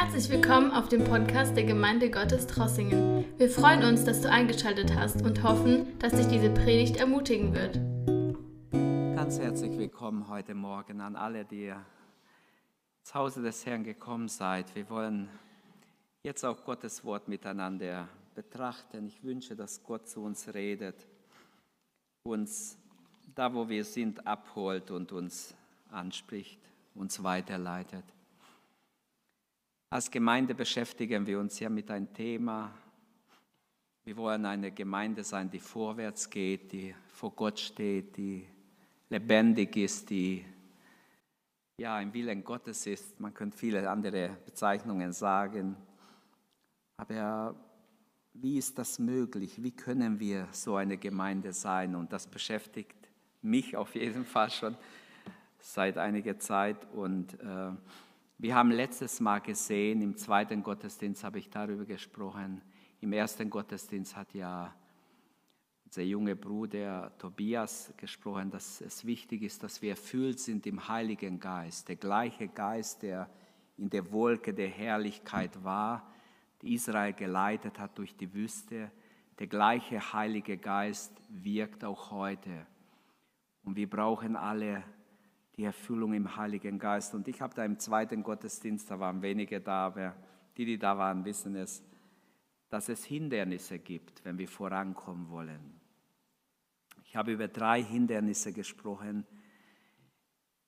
Herzlich willkommen auf dem Podcast der Gemeinde Gottes Trossingen. Wir freuen uns, dass du eingeschaltet hast und hoffen, dass dich diese Predigt ermutigen wird. Ganz herzlich willkommen heute Morgen an alle, die ins Hause des Herrn gekommen seid. Wir wollen jetzt auch Gottes Wort miteinander betrachten. Ich wünsche, dass Gott zu uns redet, uns da, wo wir sind, abholt und uns anspricht, uns weiterleitet. Als Gemeinde beschäftigen wir uns ja mit einem Thema. Wir wollen eine Gemeinde sein, die vorwärts geht, die vor Gott steht, die lebendig ist, die ja im Willen Gottes ist. Man könnte viele andere Bezeichnungen sagen. Aber wie ist das möglich? Wie können wir so eine Gemeinde sein? Und das beschäftigt mich auf jeden Fall schon seit einiger Zeit. Und äh, wir haben letztes Mal gesehen, im zweiten Gottesdienst habe ich darüber gesprochen. Im ersten Gottesdienst hat ja unser junger Bruder Tobias gesprochen, dass es wichtig ist, dass wir erfüllt sind im Heiligen Geist. Der gleiche Geist, der in der Wolke der Herrlichkeit war, die Israel geleitet hat durch die Wüste, der gleiche Heilige Geist wirkt auch heute. Und wir brauchen alle die Erfüllung im Heiligen Geist. Und ich habe da im zweiten Gottesdienst, da waren wenige da, aber die, die da waren, wissen es, dass es Hindernisse gibt, wenn wir vorankommen wollen. Ich habe über drei Hindernisse gesprochen.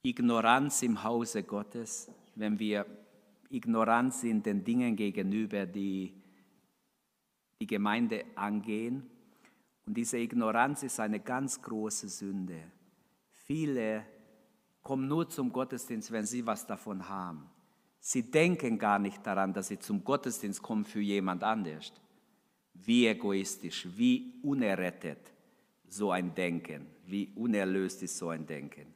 Ignoranz im Hause Gottes, wenn wir ignorant sind den Dingen gegenüber, die die Gemeinde angehen. Und diese Ignoranz ist eine ganz große Sünde. Viele kommen nur zum Gottesdienst, wenn sie was davon haben. Sie denken gar nicht daran, dass sie zum Gottesdienst kommen für jemand anders. Wie egoistisch, wie unerrettet so ein Denken, wie unerlöst ist so ein Denken.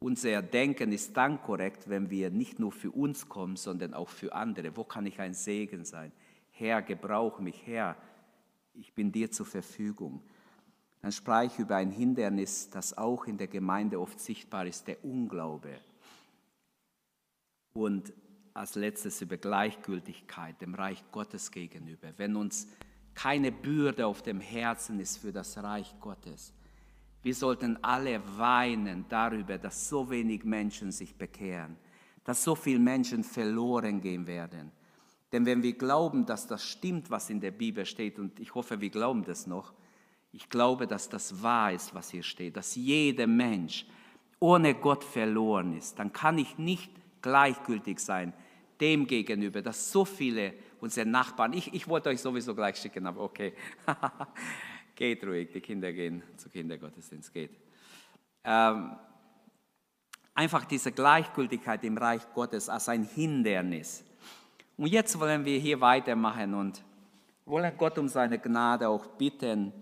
Unser Denken ist dann korrekt, wenn wir nicht nur für uns kommen, sondern auch für andere. Wo kann ich ein Segen sein? Herr, gebrauch mich, Herr, ich bin dir zur Verfügung dann sprach ich über ein Hindernis, das auch in der Gemeinde oft sichtbar ist, der Unglaube. Und als letztes über Gleichgültigkeit dem Reich Gottes gegenüber. Wenn uns keine Bürde auf dem Herzen ist für das Reich Gottes. Wir sollten alle weinen darüber, dass so wenig Menschen sich bekehren, dass so viele Menschen verloren gehen werden. Denn wenn wir glauben, dass das stimmt, was in der Bibel steht, und ich hoffe, wir glauben das noch, ich glaube, dass das wahr ist, was hier steht, dass jeder Mensch ohne Gott verloren ist. Dann kann ich nicht gleichgültig sein dem gegenüber, dass so viele unserer Nachbarn, ich, ich wollte euch sowieso gleich schicken, aber okay, geht ruhig, die Kinder gehen zu Kindergottesdienst, geht. Ähm, einfach diese Gleichgültigkeit im Reich Gottes als ein Hindernis. Und jetzt wollen wir hier weitermachen und wollen Gott um seine Gnade auch bitten,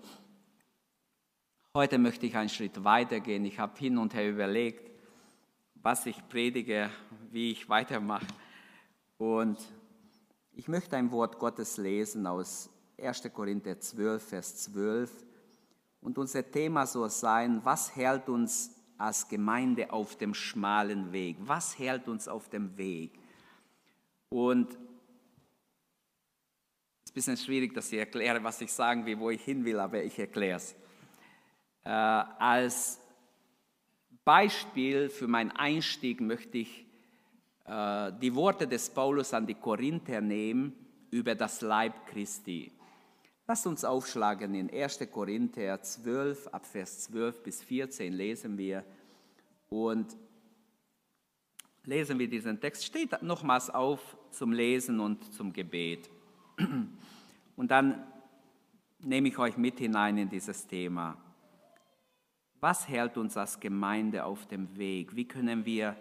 Heute möchte ich einen Schritt weitergehen. Ich habe hin und her überlegt, was ich predige, wie ich weitermache. Und ich möchte ein Wort Gottes lesen aus 1. Korinther 12, Vers 12. Und unser Thema soll sein, was hält uns als Gemeinde auf dem schmalen Weg? Was hält uns auf dem Weg? Und es ist ein bisschen schwierig, dass ich erkläre, was ich sagen will, wo ich hin will, aber ich erkläre es äh, als Beispiel für meinen Einstieg möchte ich äh, die Worte des Paulus an die Korinther nehmen über das Leib Christi. Lasst uns aufschlagen in 1. Korinther 12, ab Vers 12 bis 14 lesen wir und lesen wir diesen Text. Steht nochmals auf zum Lesen und zum Gebet. Und dann nehme ich euch mit hinein in dieses Thema. Was hält uns als Gemeinde auf dem Weg? Wie können wir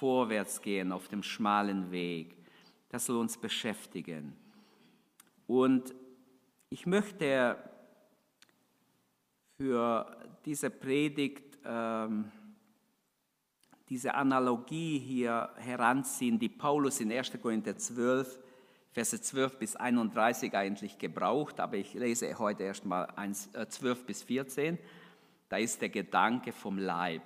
vorwärts gehen auf dem schmalen Weg? Das soll uns beschäftigen. Und ich möchte für diese Predigt ähm, diese Analogie hier heranziehen, die Paulus in 1. Korinther 12, Verse 12 bis 31 eigentlich gebraucht, aber ich lese heute erstmal 12 äh, bis 14. Da ist der Gedanke vom Leib.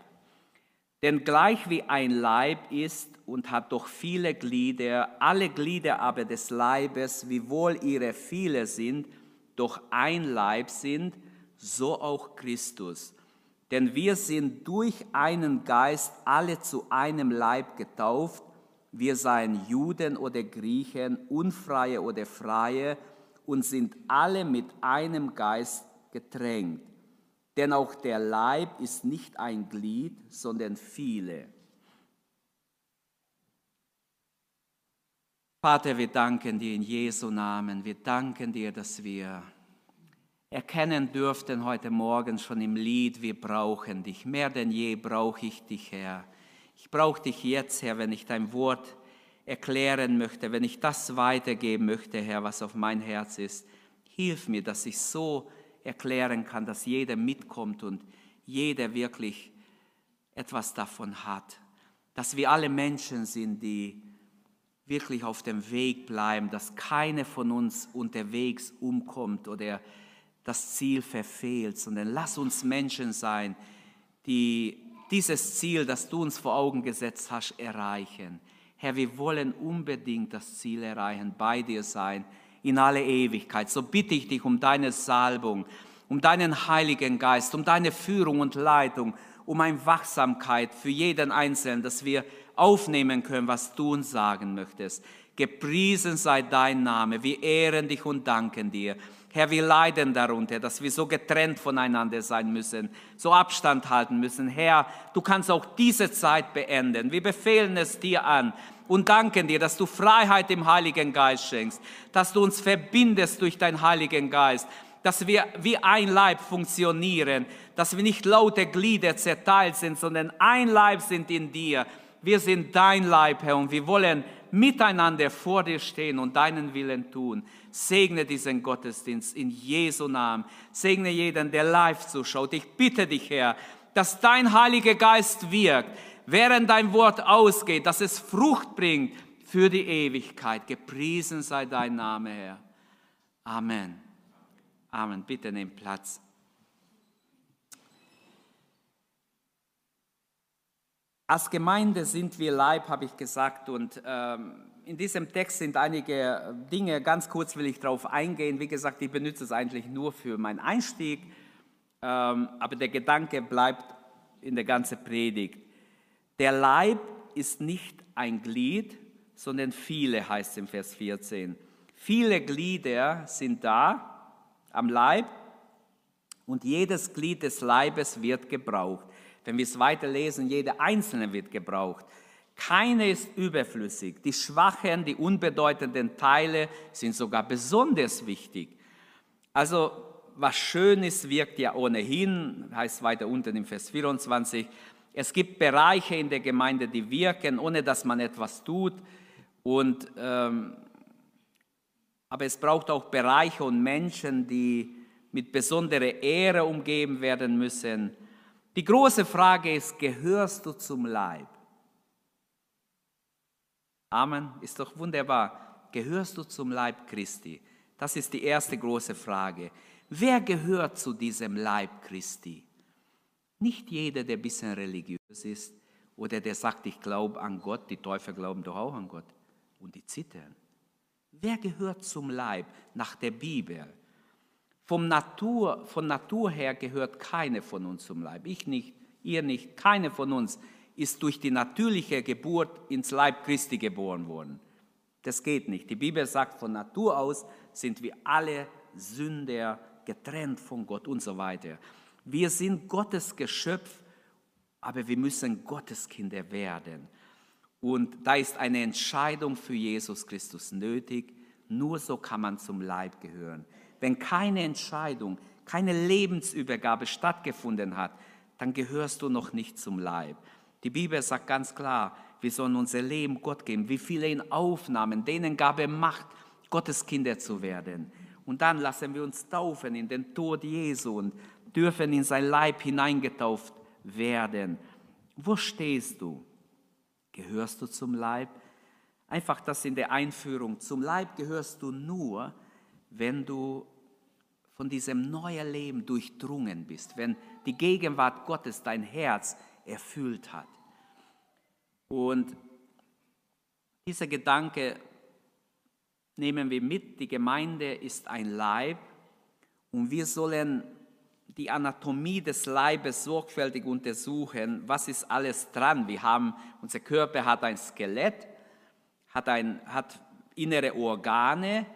Denn gleich wie ein Leib ist und hat doch viele Glieder, alle Glieder aber des Leibes, wiewohl ihre viele sind, doch ein Leib sind, so auch Christus. Denn wir sind durch einen Geist alle zu einem Leib getauft, wir seien Juden oder Griechen, Unfreie oder Freie, und sind alle mit einem Geist getränkt. Denn auch der Leib ist nicht ein Glied, sondern viele. Vater, wir danken dir in Jesu Namen. Wir danken dir, dass wir erkennen dürften heute Morgen schon im Lied, wir brauchen dich. Mehr denn je brauche ich dich, Herr. Ich brauche dich jetzt, Herr, wenn ich dein Wort erklären möchte, wenn ich das weitergeben möchte, Herr, was auf mein Herz ist. Hilf mir, dass ich so erklären kann, dass jeder mitkommt und jeder wirklich etwas davon hat. Dass wir alle Menschen sind, die wirklich auf dem Weg bleiben, dass keine von uns unterwegs umkommt oder das Ziel verfehlt, sondern lass uns Menschen sein, die dieses Ziel, das du uns vor Augen gesetzt hast, erreichen. Herr, wir wollen unbedingt das Ziel erreichen, bei dir sein in alle Ewigkeit. So bitte ich dich um deine Salbung, um deinen Heiligen Geist, um deine Führung und Leitung, um eine Wachsamkeit für jeden Einzelnen, dass wir aufnehmen können, was du uns sagen möchtest. Gepriesen sei dein Name. Wir ehren dich und danken dir. Herr, wir leiden darunter, dass wir so getrennt voneinander sein müssen, so Abstand halten müssen. Herr, du kannst auch diese Zeit beenden. Wir befehlen es dir an und danken dir, dass du Freiheit im Heiligen Geist schenkst, dass du uns verbindest durch deinen Heiligen Geist, dass wir wie ein Leib funktionieren, dass wir nicht laute Glieder zerteilt sind, sondern ein Leib sind in dir. Wir sind dein Leib, Herr, und wir wollen miteinander vor dir stehen und deinen Willen tun. Segne diesen Gottesdienst in Jesu Namen. Segne jeden, der live zuschaut. Ich bitte dich, Herr, dass dein Heiliger Geist wirkt, während dein Wort ausgeht, dass es Frucht bringt für die Ewigkeit. Gepriesen sei dein Name, Herr. Amen. Amen. Bitte nimm Platz. Als Gemeinde sind wir Leib, habe ich gesagt, und ähm, in diesem Text sind einige Dinge, ganz kurz will ich darauf eingehen. Wie gesagt, ich benutze es eigentlich nur für meinen Einstieg, ähm, aber der Gedanke bleibt in der ganzen Predigt. Der Leib ist nicht ein Glied, sondern viele, heißt im Vers 14. Viele Glieder sind da am Leib und jedes Glied des Leibes wird gebraucht. Wenn wir es weiterlesen, jede einzelne wird gebraucht. Keine ist überflüssig. Die schwachen, die unbedeutenden Teile sind sogar besonders wichtig. Also was schön ist, wirkt ja ohnehin, heißt weiter unten im Vers 24. Es gibt Bereiche in der Gemeinde, die wirken, ohne dass man etwas tut. Und, ähm, aber es braucht auch Bereiche und Menschen, die mit besonderer Ehre umgeben werden müssen. Die große Frage ist, gehörst du zum Leib? Amen, ist doch wunderbar. Gehörst du zum Leib Christi? Das ist die erste große Frage. Wer gehört zu diesem Leib Christi? Nicht jeder, der ein bisschen religiös ist oder der sagt, ich glaube an Gott, die Teufel glauben doch auch an Gott und die zittern. Wer gehört zum Leib nach der Bibel? Vom Natur, von Natur her gehört keine von uns zum Leib. Ich nicht, ihr nicht, keine von uns ist durch die natürliche Geburt ins Leib Christi geboren worden. Das geht nicht. Die Bibel sagt, von Natur aus sind wir alle Sünder, getrennt von Gott und so weiter. Wir sind Gottes Geschöpf, aber wir müssen Gottes Kinder werden. Und da ist eine Entscheidung für Jesus Christus nötig. Nur so kann man zum Leib gehören. Wenn keine Entscheidung, keine Lebensübergabe stattgefunden hat, dann gehörst du noch nicht zum Leib. Die Bibel sagt ganz klar, wir sollen unser Leben Gott geben. Wie viele ihn aufnahmen, denen gab er Macht, Gottes Kinder zu werden. Und dann lassen wir uns taufen in den Tod Jesu und dürfen in sein Leib hineingetauft werden. Wo stehst du? Gehörst du zum Leib? Einfach das in der Einführung. Zum Leib gehörst du nur, wenn du von diesem neuen Leben durchdrungen bist, wenn die Gegenwart Gottes dein Herz erfüllt hat. Und dieser Gedanke nehmen wir mit, die Gemeinde ist ein Leib und wir sollen die Anatomie des Leibes sorgfältig untersuchen, was ist alles dran. Wir haben, unser Körper hat ein Skelett, hat, ein, hat innere Organe.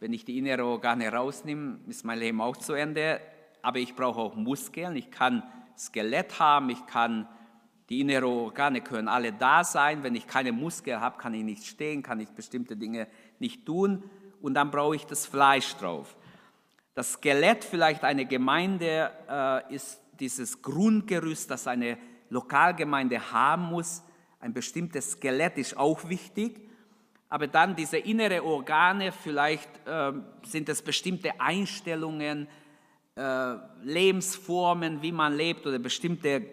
Wenn ich die inneren Organe rausnehme, ist mein Leben auch zu Ende. Aber ich brauche auch Muskeln. Ich kann Skelett haben, ich kann die inneren Organe können alle da sein. Wenn ich keine Muskeln habe, kann ich nicht stehen, kann ich bestimmte Dinge nicht tun. Und dann brauche ich das Fleisch drauf. Das Skelett vielleicht einer Gemeinde äh, ist dieses Grundgerüst, das eine Lokalgemeinde haben muss. Ein bestimmtes Skelett ist auch wichtig. Aber dann diese innere Organe, vielleicht äh, sind es bestimmte Einstellungen, äh, Lebensformen, wie man lebt oder bestimmte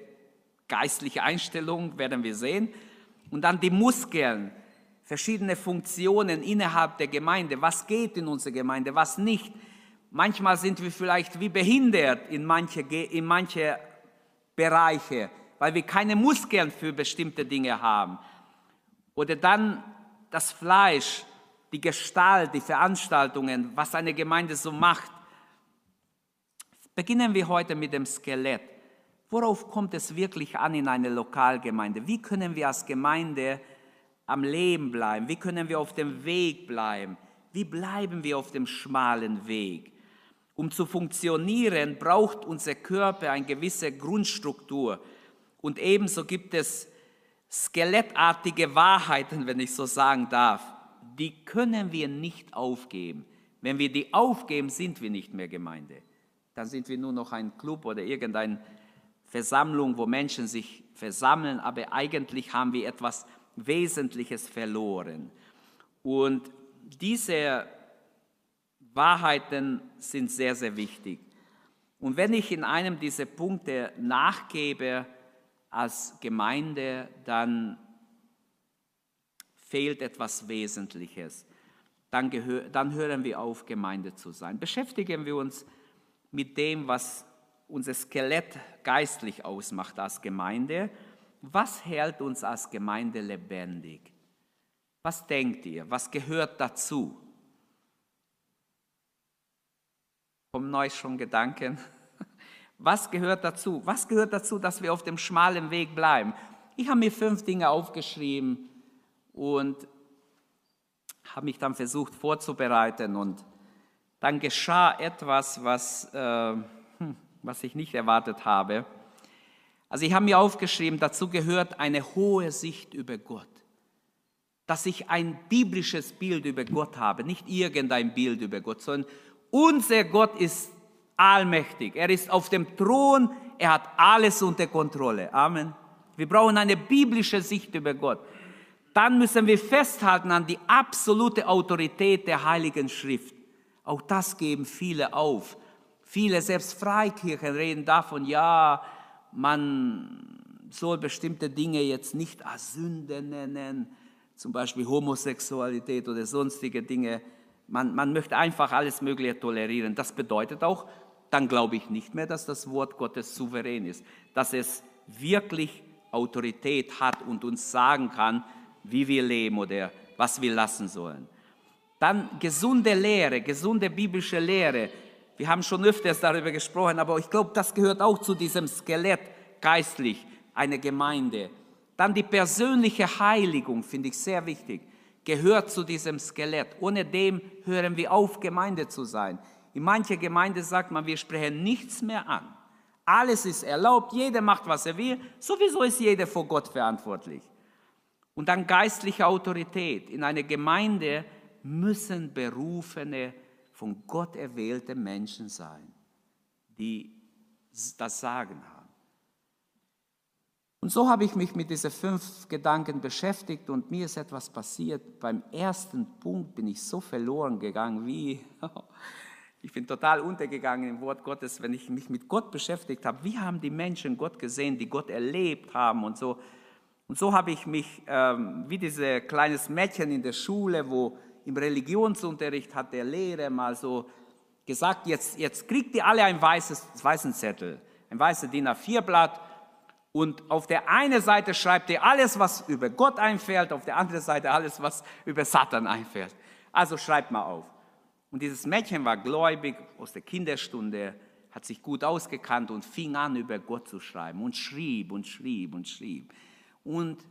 geistliche Einstellungen, werden wir sehen. Und dann die Muskeln, verschiedene Funktionen innerhalb der Gemeinde. Was geht in unserer Gemeinde, was nicht Manchmal sind wir vielleicht wie behindert in manche, in manche Bereiche, weil wir keine Muskeln für bestimmte Dinge haben. Oder dann das Fleisch, die Gestalt, die Veranstaltungen, was eine Gemeinde so macht. Beginnen wir heute mit dem Skelett. Worauf kommt es wirklich an in einer Lokalgemeinde? Wie können wir als Gemeinde am Leben bleiben? Wie können wir auf dem Weg bleiben? Wie bleiben wir auf dem schmalen Weg? Um zu funktionieren, braucht unser Körper eine gewisse Grundstruktur. Und ebenso gibt es skelettartige Wahrheiten, wenn ich so sagen darf. Die können wir nicht aufgeben. Wenn wir die aufgeben, sind wir nicht mehr Gemeinde. Dann sind wir nur noch ein Club oder irgendeine Versammlung, wo Menschen sich versammeln, aber eigentlich haben wir etwas Wesentliches verloren. Und diese Wahrheiten sind sehr, sehr wichtig. Und wenn ich in einem dieser Punkte nachgebe als Gemeinde, dann fehlt etwas Wesentliches. Dann, gehör, dann hören wir auf, Gemeinde zu sein. Beschäftigen wir uns mit dem, was unser Skelett geistlich ausmacht als Gemeinde. Was hält uns als Gemeinde lebendig? Was denkt ihr? Was gehört dazu? Kommen euch schon Gedanken? Was gehört dazu? Was gehört dazu, dass wir auf dem schmalen Weg bleiben? Ich habe mir fünf Dinge aufgeschrieben und habe mich dann versucht vorzubereiten und dann geschah etwas, was, äh, hm, was ich nicht erwartet habe. Also ich habe mir aufgeschrieben, dazu gehört eine hohe Sicht über Gott. Dass ich ein biblisches Bild über Gott habe, nicht irgendein Bild über Gott, sondern unser Gott ist allmächtig. Er ist auf dem Thron. Er hat alles unter Kontrolle. Amen. Wir brauchen eine biblische Sicht über Gott. Dann müssen wir festhalten an die absolute Autorität der Heiligen Schrift. Auch das geben viele auf. Viele, selbst Freikirchen, reden davon, ja, man soll bestimmte Dinge jetzt nicht als Sünde nennen, zum Beispiel Homosexualität oder sonstige Dinge. Man, man möchte einfach alles Mögliche tolerieren. Das bedeutet auch, dann glaube ich nicht mehr, dass das Wort Gottes souverän ist, dass es wirklich Autorität hat und uns sagen kann, wie wir leben oder was wir lassen sollen. Dann gesunde Lehre, gesunde biblische Lehre. Wir haben schon öfters darüber gesprochen, aber ich glaube, das gehört auch zu diesem Skelett geistlich, eine Gemeinde. Dann die persönliche Heiligung, finde ich sehr wichtig gehört zu diesem Skelett. Ohne dem hören wir auf, Gemeinde zu sein. In mancher Gemeinde sagt man, wir sprechen nichts mehr an. Alles ist erlaubt, jeder macht, was er will. Sowieso ist jeder vor Gott verantwortlich. Und dann geistliche Autorität. In einer Gemeinde müssen berufene, von Gott erwählte Menschen sein, die das Sagen haben. Und so habe ich mich mit diesen fünf Gedanken beschäftigt und mir ist etwas passiert. Beim ersten Punkt bin ich so verloren gegangen, wie ich bin total untergegangen im Wort Gottes, wenn ich mich mit Gott beschäftigt habe. Wie haben die Menschen Gott gesehen, die Gott erlebt haben und so. Und so habe ich mich ähm, wie dieses kleines Mädchen in der Schule, wo im Religionsunterricht hat der Lehrer mal so gesagt, jetzt, jetzt kriegt ihr alle ein weißes, weißen Zettel, ein weißes DIN A4-Blatt Und auf der einen Seite schreibt er alles, was über Gott einfällt, auf der anderen Seite alles, was über Satan einfällt. Also schreibt mal auf. Und dieses Mädchen war gläubig aus der Kinderstunde, hat sich gut ausgekannt und fing an, über Gott zu schreiben und schrieb und schrieb und schrieb. Und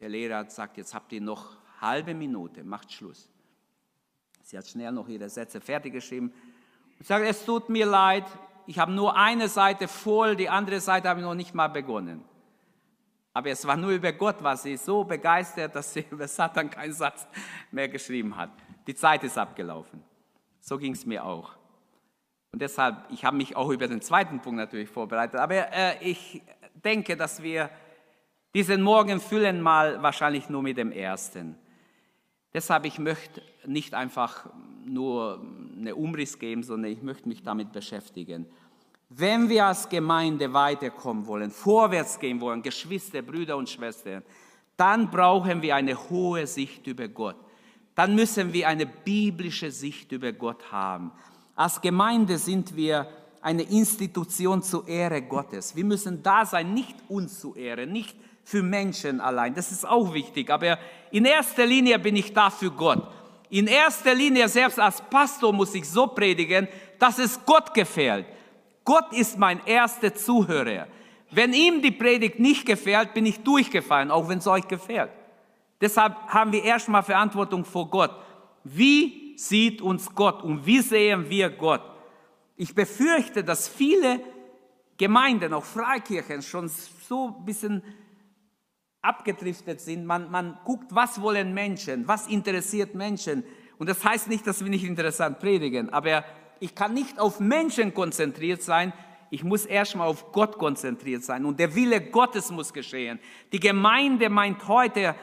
der Lehrer hat gesagt, jetzt habt ihr noch halbe Minute, macht Schluss. Sie hat schnell noch ihre Sätze fertig geschrieben und sagt, es tut mir leid, ich habe nur eine Seite voll, die andere Seite habe ich noch nicht mal begonnen. Aber es war nur über Gott, war sie so begeistert, dass sie über Satan keinen Satz mehr geschrieben hat. Die Zeit ist abgelaufen. So ging es mir auch. Und deshalb, ich habe mich auch über den zweiten Punkt natürlich vorbereitet. Aber äh, ich denke, dass wir diesen Morgen füllen mal wahrscheinlich nur mit dem ersten. Deshalb, ich möchte nicht einfach nur eine Umriss geben, sondern ich möchte mich damit beschäftigen. Wenn wir als Gemeinde weiterkommen wollen, vorwärts gehen wollen, Geschwister, Brüder und Schwestern, dann brauchen wir eine hohe Sicht über Gott. Dann müssen wir eine biblische Sicht über Gott haben. Als Gemeinde sind wir eine Institution zur Ehre Gottes. Wir müssen da sein, nicht uns zu ehren, nicht für Menschen allein. Das ist auch wichtig. Aber in erster Linie bin ich da für Gott. In erster Linie, selbst als Pastor, muss ich so predigen, dass es Gott gefällt. Gott ist mein erster Zuhörer. Wenn ihm die Predigt nicht gefällt, bin ich durchgefallen, auch wenn es euch gefällt. Deshalb haben wir erstmal Verantwortung vor Gott. Wie sieht uns Gott und wie sehen wir Gott? Ich befürchte, dass viele Gemeinden, auch Freikirchen, schon so ein bisschen abgedriftet sind. Man, man guckt, was wollen Menschen, was interessiert Menschen. Und das heißt nicht, dass wir nicht interessant predigen, aber ich kann nicht auf Menschen konzentriert sein, ich muss erstmal auf Gott konzentriert sein und der Wille Gottes muss geschehen. Die Gemeinde meint heute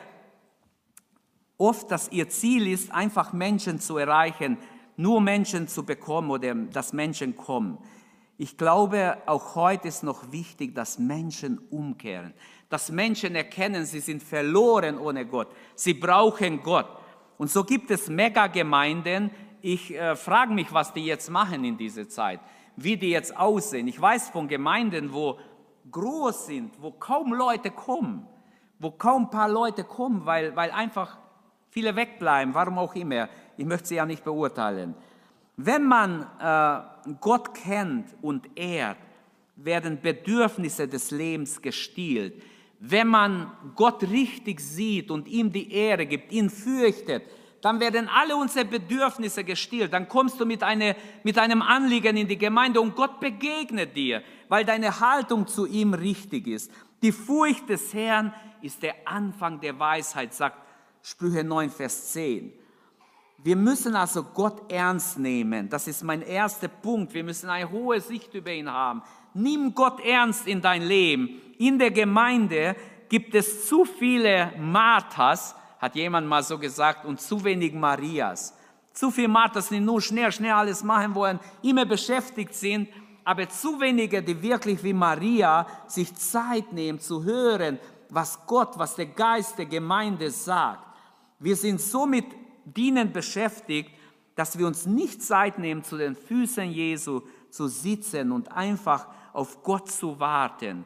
oft, dass ihr Ziel ist, einfach Menschen zu erreichen, nur Menschen zu bekommen oder dass Menschen kommen. Ich glaube, auch heute ist noch wichtig, dass Menschen umkehren dass Menschen erkennen, sie sind verloren ohne Gott. Sie brauchen Gott. Und so gibt es Megagemeinden. Ich äh, frage mich, was die jetzt machen in dieser Zeit, wie die jetzt aussehen. Ich weiß von Gemeinden, wo groß sind, wo kaum Leute kommen, wo kaum ein paar Leute kommen, weil, weil einfach viele wegbleiben, warum auch immer. Ich möchte sie ja nicht beurteilen. Wenn man äh, Gott kennt und ehrt, werden Bedürfnisse des Lebens gestillt wenn man Gott richtig sieht und ihm die Ehre gibt, ihn fürchtet, dann werden alle unsere Bedürfnisse gestillt. Dann kommst du mit, eine, mit einem Anliegen in die Gemeinde und Gott begegnet dir, weil deine Haltung zu ihm richtig ist. Die Furcht des Herrn ist der Anfang der Weisheit, sagt Sprüche 9, Vers 10. Wir müssen also Gott ernst nehmen. Das ist mein erster Punkt. Wir müssen eine hohe Sicht über ihn haben. Nimm Gott ernst in dein Leben. In der Gemeinde gibt es zu viele Marthas, hat jemand mal so gesagt, und zu wenig Marias. Zu viele Marthas, die nur schnell, schnell alles machen wollen, immer beschäftigt sind, aber zu wenige, die wirklich wie Maria sich Zeit nehmen zu hören, was Gott, was der Geist der Gemeinde sagt. Wir sind so mit Dienen beschäftigt, dass wir uns nicht Zeit nehmen, zu den Füßen Jesu zu sitzen und einfach auf Gott zu warten.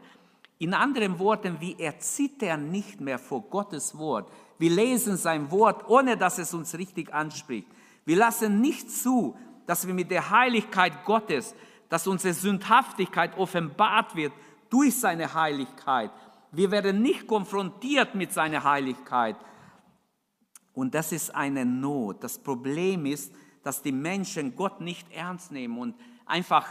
In anderen Worten, wir erzittern nicht mehr vor Gottes Wort. Wir lesen sein Wort, ohne dass es uns richtig anspricht. Wir lassen nicht zu, dass wir mit der Heiligkeit Gottes, dass unsere Sündhaftigkeit offenbart wird durch seine Heiligkeit. Wir werden nicht konfrontiert mit seiner Heiligkeit. Und das ist eine Not. Das Problem ist, dass die Menschen Gott nicht ernst nehmen und einfach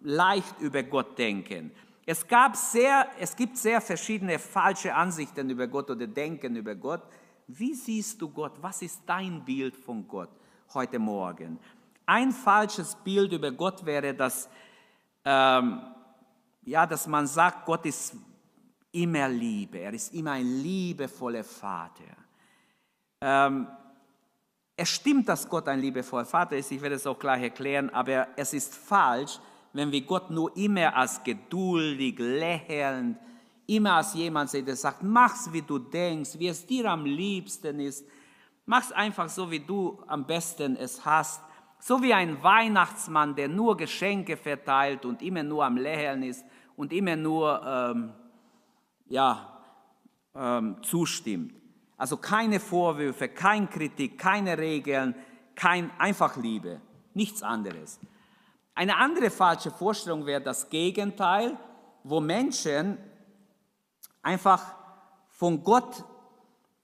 leicht über Gott denken. Es, gab sehr, es gibt sehr verschiedene falsche Ansichten über Gott oder Denken über Gott. Wie siehst du Gott? Was ist dein Bild von Gott heute Morgen? Ein falsches Bild über Gott wäre, dass, ähm, ja, dass man sagt, Gott ist immer Liebe. Er ist immer ein liebevoller Vater. Ähm, es stimmt, dass Gott ein liebevoller Vater ist. Ich werde es auch gleich erklären, aber es ist falsch, wenn wir Gott nur immer als geduldig, lächelnd, immer als jemand sehen, der sagt, mach's wie du denkst, wie es dir am liebsten ist. Mach's einfach so, wie du am besten es hast. So wie ein Weihnachtsmann, der nur Geschenke verteilt und immer nur am Lächeln ist und immer nur ähm, ja, ähm, zustimmt. Also keine Vorwürfe, keine Kritik, keine Regeln, kein einfach Liebe, nichts anderes. Eine andere falsche Vorstellung wäre das Gegenteil, wo Menschen einfach von Gott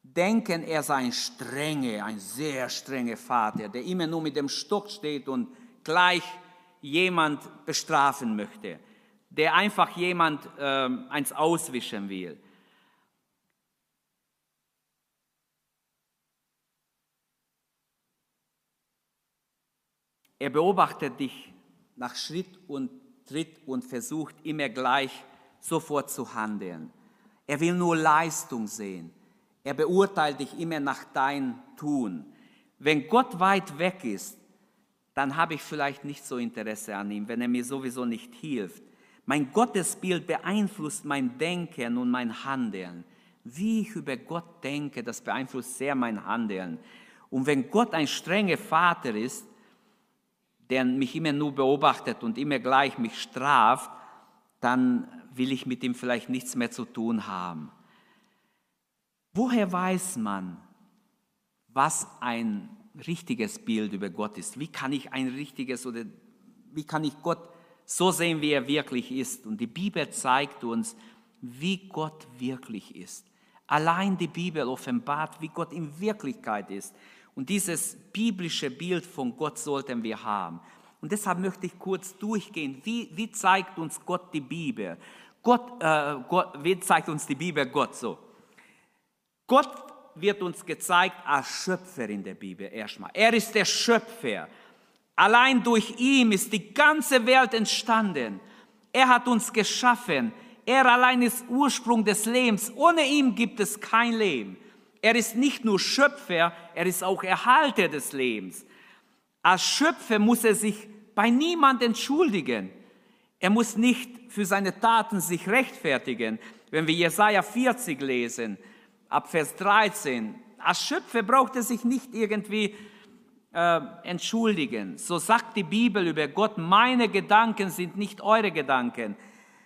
denken, er sei ein strenge, ein sehr strenger Vater, der immer nur mit dem Stock steht und gleich jemand bestrafen möchte, der einfach jemand äh, eins auswischen will. Er beobachtet dich nach Schritt und Tritt und versucht immer gleich sofort zu handeln. Er will nur Leistung sehen. Er beurteilt dich immer nach dein Tun. Wenn Gott weit weg ist, dann habe ich vielleicht nicht so Interesse an ihm, wenn er mir sowieso nicht hilft. Mein Gottesbild beeinflusst mein Denken und mein Handeln. Wie ich über Gott denke, das beeinflusst sehr mein Handeln. Und wenn Gott ein strenger Vater ist, der mich immer nur beobachtet und immer gleich mich straft, dann will ich mit ihm vielleicht nichts mehr zu tun haben. Woher weiß man, was ein richtiges Bild über Gott ist? Wie kann ich ein richtiges oder wie kann ich Gott so sehen, wie er wirklich ist? Und die Bibel zeigt uns, wie Gott wirklich ist. Allein die Bibel offenbart, wie Gott in Wirklichkeit ist. Und dieses biblische Bild von Gott sollten wir haben. Und deshalb möchte ich kurz durchgehen. Wie, wie zeigt uns Gott die Bibel? Gott, äh, Gott, wie zeigt uns die Bibel Gott so? Gott wird uns gezeigt als Schöpfer in der Bibel erstmal. Er ist der Schöpfer. Allein durch ihn ist die ganze Welt entstanden. Er hat uns geschaffen. Er allein ist Ursprung des Lebens. Ohne ihn gibt es kein Leben. Er ist nicht nur Schöpfer, er ist auch Erhalter des Lebens. Als Schöpfer muss er sich bei niemand entschuldigen. Er muss nicht für seine Taten sich rechtfertigen. Wenn wir Jesaja 40 lesen, ab Vers 13, als Schöpfer braucht er sich nicht irgendwie äh, entschuldigen. So sagt die Bibel über Gott, meine Gedanken sind nicht eure Gedanken.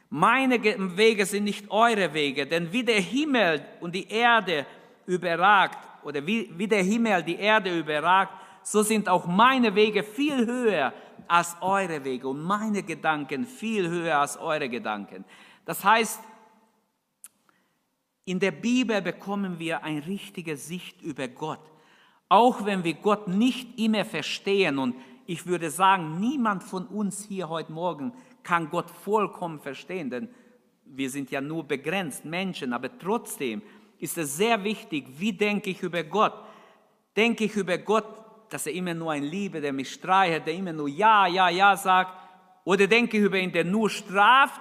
Meine Wege sind nicht eure Wege, denn wie der Himmel und die Erde überragt oder wie, wie der Himmel die Erde überragt, so sind auch meine Wege viel höher als eure Wege und meine Gedanken viel höher als eure Gedanken. Das heißt, in der Bibel bekommen wir eine richtige Sicht über Gott. Auch wenn wir Gott nicht immer verstehen und ich würde sagen, niemand von uns hier heute Morgen kann Gott vollkommen verstehen, denn wir sind ja nur begrenzt Menschen, aber trotzdem ist es sehr wichtig, wie denke ich über Gott. Denke ich über Gott, dass er immer nur ein Liebe, der mich streichelt, der immer nur Ja, Ja, Ja sagt, oder denke ich über ihn, der nur straft,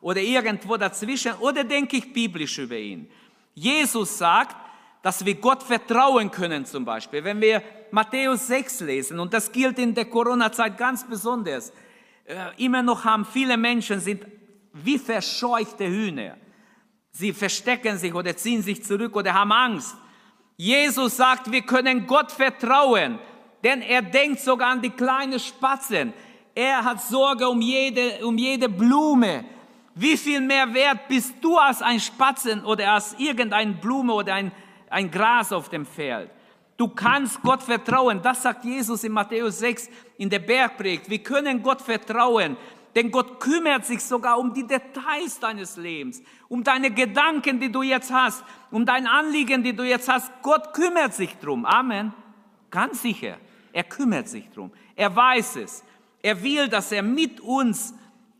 oder irgendwo dazwischen, oder denke ich biblisch über ihn. Jesus sagt, dass wir Gott vertrauen können zum Beispiel. Wenn wir Matthäus 6 lesen, und das gilt in der Corona-Zeit ganz besonders, äh, immer noch haben viele Menschen sind wie verscheuchte Hühner. Sie verstecken sich oder ziehen sich zurück oder haben Angst. Jesus sagt, wir können Gott vertrauen, denn er denkt sogar an die kleinen Spatzen. Er hat Sorge um jede, um jede Blume. Wie viel mehr wert bist du als ein Spatzen oder als irgendeine Blume oder ein, ein Gras auf dem Feld? Du kannst Gott vertrauen. Das sagt Jesus in Matthäus 6 in der Bergpredigt. Wir können Gott vertrauen. Denn Gott kümmert sich sogar um die Details deines Lebens, um deine Gedanken, die du jetzt hast, um dein Anliegen, die du jetzt hast. Gott kümmert sich drum. Amen. Ganz sicher. Er kümmert sich drum. Er weiß es. Er will, dass er mit uns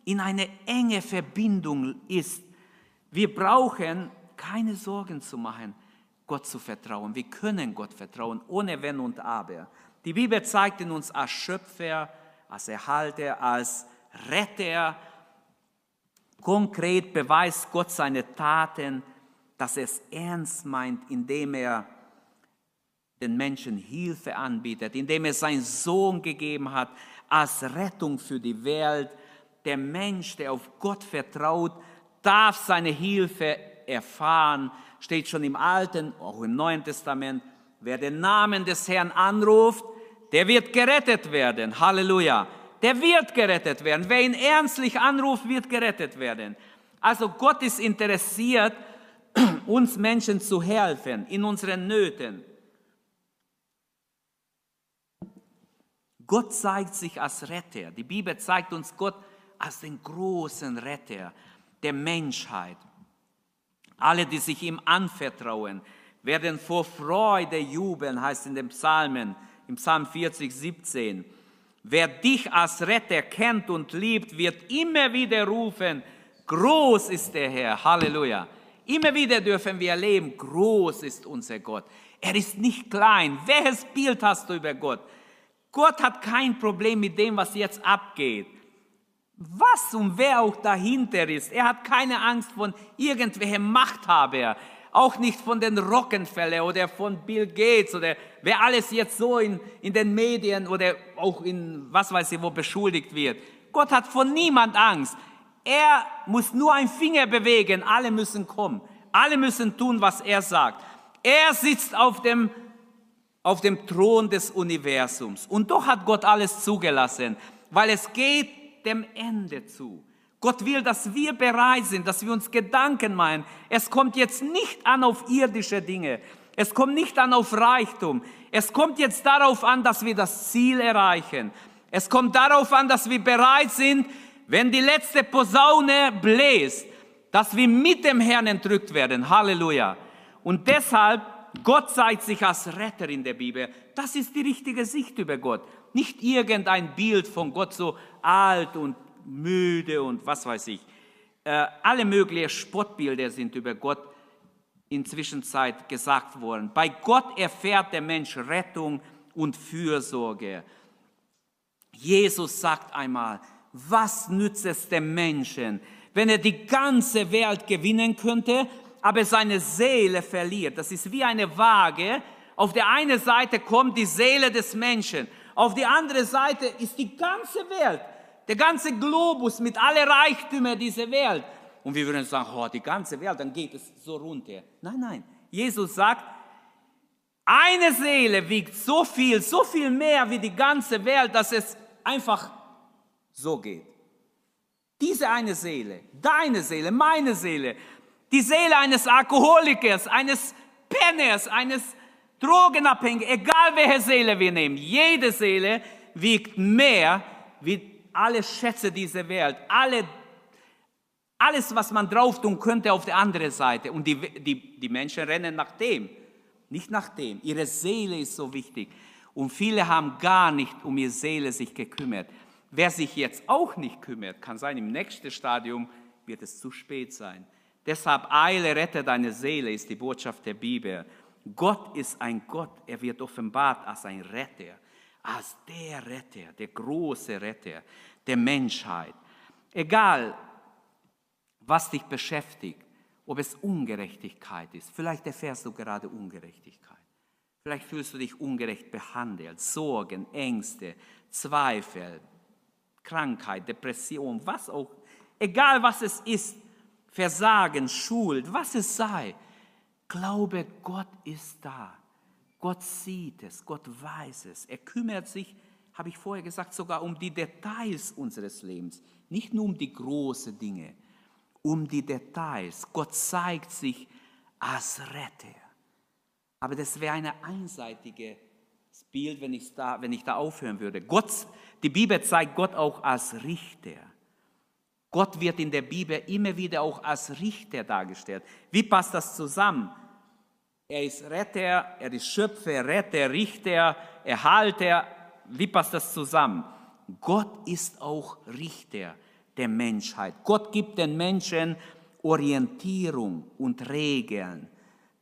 in eine enge Verbindung ist. Wir brauchen keine Sorgen zu machen, Gott zu vertrauen. Wir können Gott vertrauen, ohne Wenn und Aber. Die Bibel zeigt in uns als Schöpfer, als Erhalter, als Retter. Konkret beweist Gott seine Taten, dass er es ernst meint, indem er den Menschen Hilfe anbietet, indem er seinen Sohn gegeben hat als Rettung für die Welt. Der Mensch, der auf Gott vertraut, darf seine Hilfe erfahren. Steht schon im Alten, auch im Neuen Testament. Wer den Namen des Herrn anruft, der wird gerettet werden. Halleluja der wird gerettet werden. Wer ihn ernstlich anruft, wird gerettet werden. Also Gott ist interessiert, uns Menschen zu helfen in unseren Nöten. Gott zeigt sich als Retter. Die Bibel zeigt uns Gott als den großen Retter der Menschheit. Alle, die sich ihm anvertrauen, werden vor Freude jubeln, heißt in den Psalmen, im Psalm 40, 17. Wer dich als Retter kennt und liebt, wird immer wieder rufen, groß ist der Herr, Halleluja. Immer wieder dürfen wir erleben, groß ist unser Gott. Er ist nicht klein. Welches Bild hast du über Gott? Gott hat kein Problem mit dem, was jetzt abgeht. Was und wer auch dahinter ist. Er hat keine Angst von irgendwelchen Machthaber auch nicht von den Rockefeller oder von Bill Gates oder wer alles jetzt so in, in den Medien oder auch in was weiß ich wo beschuldigt wird. Gott hat von niemand Angst. Er muss nur einen Finger bewegen, alle müssen kommen. Alle müssen tun, was er sagt. Er sitzt auf dem, auf dem Thron des Universums. Und doch hat Gott alles zugelassen, weil es geht dem Ende zu. Gott will, dass wir bereit sind, dass wir uns Gedanken machen. Es kommt jetzt nicht an auf irdische Dinge. Es kommt nicht an auf Reichtum. Es kommt jetzt darauf an, dass wir das Ziel erreichen. Es kommt darauf an, dass wir bereit sind, wenn die letzte Posaune bläst, dass wir mit dem Herrn entrückt werden. Halleluja. Und deshalb, Gott zeigt sich als Retter in der Bibel. Das ist die richtige Sicht über Gott. Nicht irgendein Bild von Gott so alt und müde und was weiß ich. Äh, alle möglichen Spottbilder sind über Gott inzwischen Zeit gesagt worden. Bei Gott erfährt der Mensch Rettung und Fürsorge. Jesus sagt einmal, was nützt es dem Menschen, wenn er die ganze Welt gewinnen könnte, aber seine Seele verliert? Das ist wie eine Waage. Auf der einen Seite kommt die Seele des Menschen, auf die andere Seite ist die ganze Welt der ganze Globus mit alle Reichtümer dieser Welt. Und wir würden sagen, oh, die ganze Welt, dann geht es so runter. Nein, nein. Jesus sagt, eine Seele wiegt so viel, so viel mehr wie die ganze Welt, dass es einfach so geht. Diese eine Seele, deine Seele, meine Seele, die Seele eines Alkoholikers, eines Penners, eines Drogenabhängigen, egal welche Seele wir nehmen, jede Seele wiegt mehr wie alle Schätze dieser Welt, alle, alles, was man drauf tun könnte auf der anderen Seite. Und die, die, die Menschen rennen nach dem, nicht nach dem. Ihre Seele ist so wichtig. Und viele haben gar nicht um ihre Seele sich gekümmert. Wer sich jetzt auch nicht kümmert, kann sein, im nächsten Stadium wird es zu spät sein. Deshalb eile, rette deine Seele, ist die Botschaft der Bibel. Gott ist ein Gott, er wird offenbart als ein Retter als der Retter, der große Retter der Menschheit. Egal, was dich beschäftigt, ob es Ungerechtigkeit ist, vielleicht erfährst du gerade Ungerechtigkeit. Vielleicht fühlst du dich ungerecht behandelt, Sorgen, Ängste, Zweifel, Krankheit, Depression, was auch, egal was es ist, Versagen, Schuld, was es sei, glaube, Gott ist da. Gott sieht es, Gott weiß es. Er kümmert sich, habe ich vorher gesagt, sogar um die Details unseres Lebens, nicht nur um die großen Dinge, um die Details. Gott zeigt sich als Retter. Aber das wäre ein einseitiges Bild, wenn ich, da, wenn ich da aufhören würde. Gott, die Bibel zeigt Gott auch als Richter. Gott wird in der Bibel immer wieder auch als Richter dargestellt. Wie passt das zusammen? Er ist Retter, er ist Schöpfer, Retter, Richter, Erhalter. Wie passt das zusammen? Gott ist auch Richter der Menschheit. Gott gibt den Menschen Orientierung und Regeln.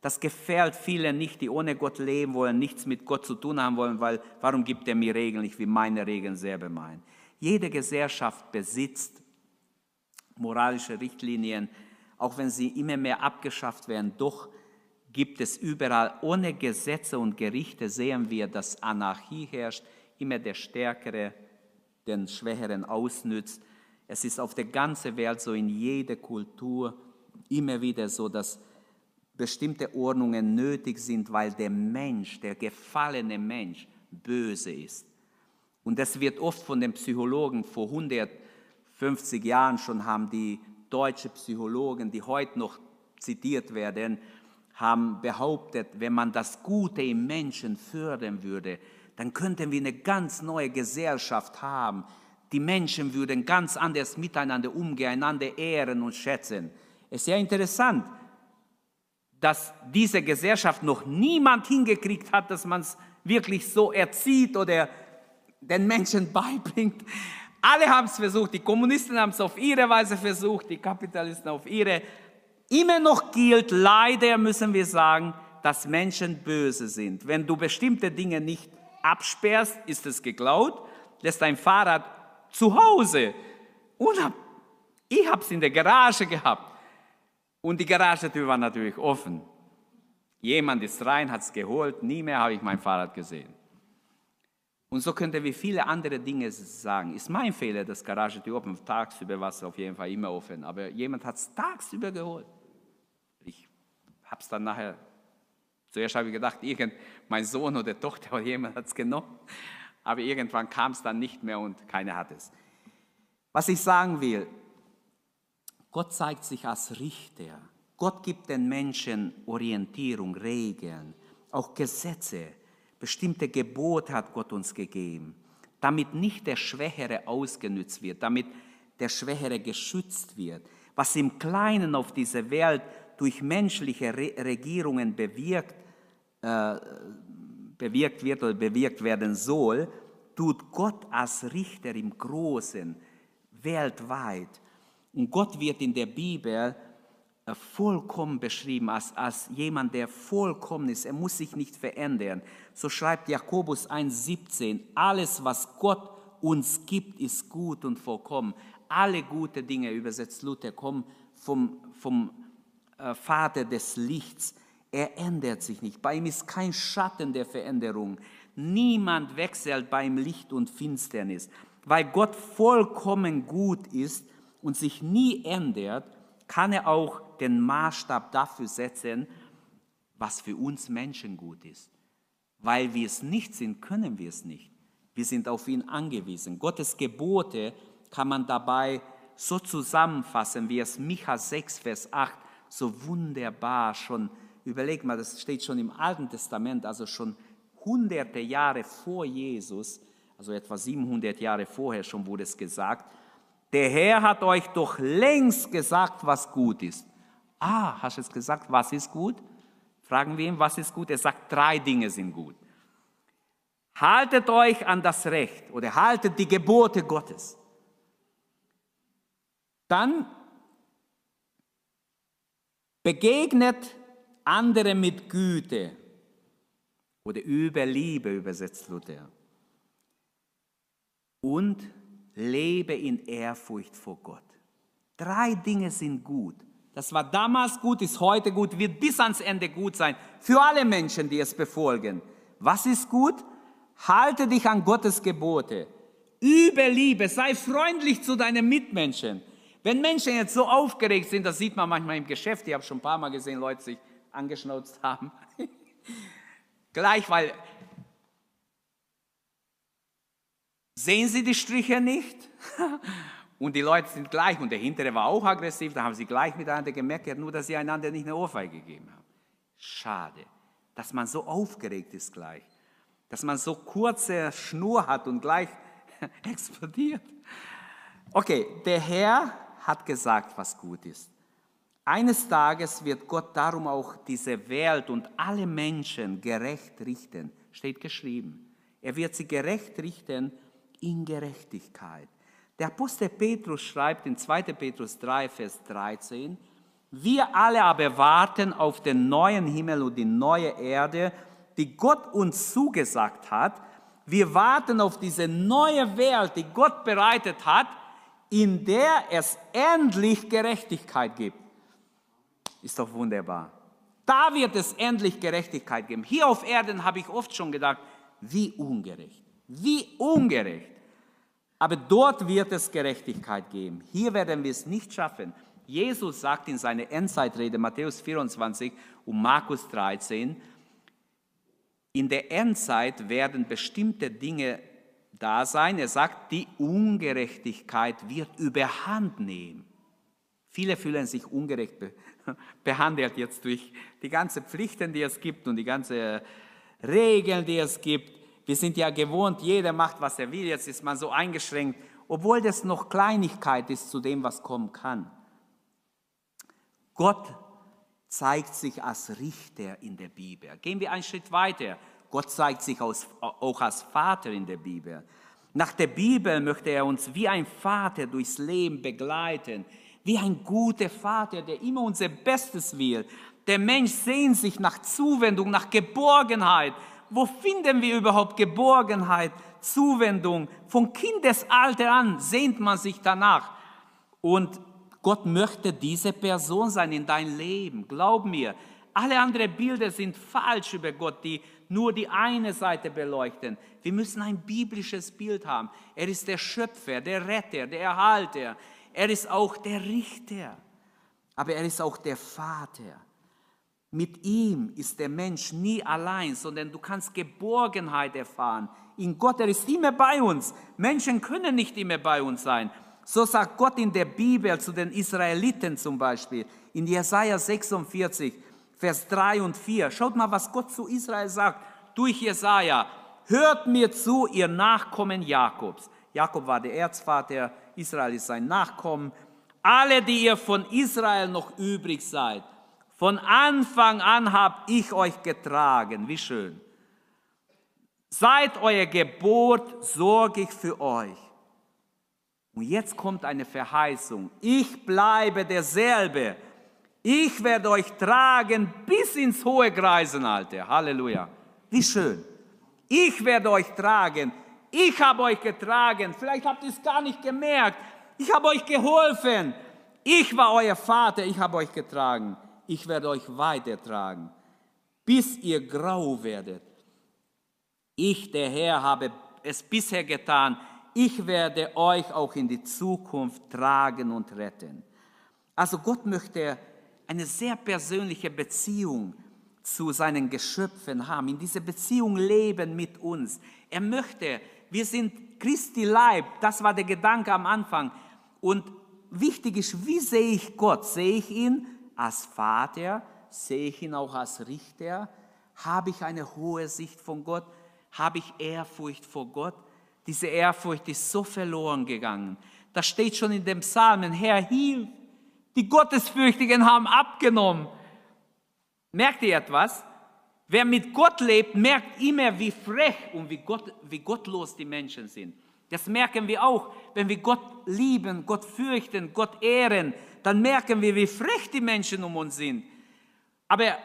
Das gefällt vielen nicht, die ohne Gott leben wollen, nichts mit Gott zu tun haben wollen, weil warum gibt er mir Regeln nicht, wie meine Regeln selber meinen? Jede Gesellschaft besitzt moralische Richtlinien, auch wenn sie immer mehr abgeschafft werden, doch gibt es überall. Ohne Gesetze und Gerichte sehen wir, dass Anarchie herrscht, immer der Stärkere den Schwächeren ausnützt. Es ist auf der ganzen Welt so, in jeder Kultur immer wieder so, dass bestimmte Ordnungen nötig sind, weil der Mensch, der gefallene Mensch, böse ist. Und das wird oft von den Psychologen vor 150 Jahren schon haben die deutsche Psychologen, die heute noch zitiert werden, haben behauptet, wenn man das Gute im Menschen fördern würde, dann könnten wir eine ganz neue Gesellschaft haben. Die Menschen würden ganz anders miteinander umgehen, einander ehren und schätzen. Es ist ja interessant, dass diese Gesellschaft noch niemand hingekriegt hat, dass man es wirklich so erzieht oder den Menschen beibringt. Alle haben es versucht, die Kommunisten haben es auf ihre Weise versucht, die Kapitalisten auf ihre. Immer noch gilt, leider müssen wir sagen, dass Menschen böse sind. Wenn du bestimmte Dinge nicht absperrst, ist es geklaut, lässt dein Fahrrad zu Hause. Und ich habe es in der Garage gehabt. Und die Garagetür war natürlich offen. Jemand ist rein, hat es geholt, nie mehr habe ich mein Fahrrad gesehen. Und so könnte wir viele andere Dinge sagen. Ist mein Fehler, dass Garagetür offen, tagsüber war es auf jeden Fall immer offen, aber jemand hat es tagsüber geholt. Habe es dann nachher, zuerst habe ich gedacht, irgend mein Sohn oder Tochter oder jemand hat es genommen, aber irgendwann kam es dann nicht mehr und keiner hat es. Was ich sagen will, Gott zeigt sich als Richter. Gott gibt den Menschen Orientierung, Regeln, auch Gesetze. Bestimmte Gebote hat Gott uns gegeben, damit nicht der Schwächere ausgenützt wird, damit der Schwächere geschützt wird. Was im Kleinen auf dieser Welt durch menschliche Re Regierungen bewirkt, äh, bewirkt wird oder bewirkt werden soll, tut Gott als Richter im Großen, weltweit. Und Gott wird in der Bibel äh, vollkommen beschrieben, als, als jemand, der vollkommen ist. Er muss sich nicht verändern. So schreibt Jakobus 1,17, alles, was Gott uns gibt, ist gut und vollkommen. Alle gute Dinge, übersetzt Luther, kommen vom, vom Vater des Lichts. Er ändert sich nicht. Bei ihm ist kein Schatten der Veränderung. Niemand wechselt beim Licht und Finsternis. Weil Gott vollkommen gut ist und sich nie ändert, kann er auch den Maßstab dafür setzen, was für uns Menschen gut ist. Weil wir es nicht sind, können wir es nicht. Wir sind auf ihn angewiesen. Gottes Gebote kann man dabei so zusammenfassen, wie es Micha 6, Vers 8 so wunderbar schon, überlegt mal, das steht schon im Alten Testament, also schon hunderte Jahre vor Jesus, also etwa 700 Jahre vorher schon wurde es gesagt, der Herr hat euch doch längst gesagt, was gut ist. Ah, hast du es gesagt, was ist gut? Fragen wir ihn, was ist gut? Er sagt, drei Dinge sind gut. Haltet euch an das Recht oder haltet die Gebote Gottes. Dann begegnet andere mit Güte oder über Liebe übersetzt Luther. Und lebe in Ehrfurcht vor Gott. Drei Dinge sind gut. Das war damals gut, ist heute gut, wird bis ans Ende gut sein. Für alle Menschen, die es befolgen. Was ist gut? Halte dich an Gottes Gebote. Übe Liebe, sei freundlich zu deinen Mitmenschen. Wenn Menschen jetzt so aufgeregt sind, das sieht man manchmal im Geschäft, ich habe schon ein paar Mal gesehen, Leute sich angeschnauzt haben. Gleich, weil Sehen Sie die Striche nicht? Und die Leute sind gleich, und der hintere war auch aggressiv, da haben sie gleich miteinander gemerkt, nur dass sie einander nicht eine Ohrfeige gegeben haben. Schade, dass man so aufgeregt ist gleich, dass man so kurze Schnur hat und gleich explodiert. Okay, der Herr hat gesagt, was gut ist. Eines Tages wird Gott darum auch diese Welt und alle Menschen gerecht richten, steht geschrieben. Er wird sie gerecht richten in Gerechtigkeit. Der Apostel Petrus schreibt in 2. Petrus 3, Vers 13, wir alle aber warten auf den neuen Himmel und die neue Erde, die Gott uns zugesagt hat. Wir warten auf diese neue Welt, die Gott bereitet hat, in der es endlich Gerechtigkeit gibt. Ist doch wunderbar. Da wird es endlich Gerechtigkeit geben. Hier auf Erden habe ich oft schon gedacht, wie ungerecht. Wie ungerecht. Aber dort wird es Gerechtigkeit geben. Hier werden wir es nicht schaffen. Jesus sagt in seiner Endzeitrede Matthäus 24 und Markus 13, in der Endzeit werden bestimmte Dinge da sein. Er sagt, die Ungerechtigkeit wird überhand nehmen. Viele fühlen sich ungerecht behandelt jetzt durch die ganzen Pflichten, die es gibt und die ganzen Regeln, die es gibt. Wir sind ja gewohnt, jeder macht, was er will. Jetzt ist man so eingeschränkt, obwohl das noch Kleinigkeit ist zu dem, was kommen kann. Gott zeigt sich als Richter in der Bibel. Gehen wir einen Schritt weiter. Gott zeigt sich auch als Vater in der Bibel. Nach der Bibel möchte er uns wie ein Vater durchs Leben begleiten, wie ein guter Vater, der immer unser Bestes will. Der Mensch sehnt sich nach Zuwendung, nach Geborgenheit. Wo finden wir überhaupt Geborgenheit, Zuwendung? Von Kindesalter an sehnt man sich danach. Und Gott möchte diese Person sein in dein Leben. Glaub mir, alle anderen Bilder sind falsch über Gott, die nur die eine Seite beleuchten. Wir müssen ein biblisches Bild haben. Er ist der Schöpfer, der Retter, der Erhalter. Er ist auch der Richter. Aber er ist auch der Vater. Mit ihm ist der Mensch nie allein, sondern du kannst Geborgenheit erfahren. In Gott, er ist immer bei uns. Menschen können nicht immer bei uns sein. So sagt Gott in der Bibel zu den Israeliten zum Beispiel, in Jesaja 46, Vers 3 und 4. Schaut mal, was Gott zu Israel sagt durch Jesaja. Hört mir zu, ihr Nachkommen Jakobs. Jakob war der Erzvater, Israel ist sein Nachkommen. Alle, die ihr von Israel noch übrig seid, von Anfang an habe ich euch getragen. Wie schön. Seit eurer Geburt sorge ich für euch. Und jetzt kommt eine Verheißung. Ich bleibe derselbe ich werde euch tragen bis ins hohe Greisenalter. Halleluja. Wie schön. Ich werde euch tragen. Ich habe euch getragen. Vielleicht habt ihr es gar nicht gemerkt. Ich habe euch geholfen. Ich war euer Vater. Ich habe euch getragen. Ich werde euch weitertragen, bis ihr grau werdet. Ich, der Herr, habe es bisher getan. Ich werde euch auch in die Zukunft tragen und retten. Also Gott möchte eine sehr persönliche Beziehung zu seinen Geschöpfen haben, in dieser Beziehung leben mit uns. Er möchte, wir sind Christi Leib, das war der Gedanke am Anfang. Und wichtig ist, wie sehe ich Gott? Sehe ich ihn als Vater? Sehe ich ihn auch als Richter? Habe ich eine hohe Sicht von Gott? Habe ich Ehrfurcht vor Gott? Diese Ehrfurcht ist so verloren gegangen. Das steht schon in dem Psalmen, Herr, hilf, die Gottesfürchtigen haben abgenommen. Merkt ihr etwas? Wer mit Gott lebt, merkt immer, wie frech und wie, Gott, wie gottlos die Menschen sind. Das merken wir auch, wenn wir Gott lieben, Gott fürchten, Gott ehren, dann merken wir, wie frech die Menschen um uns sind. Aber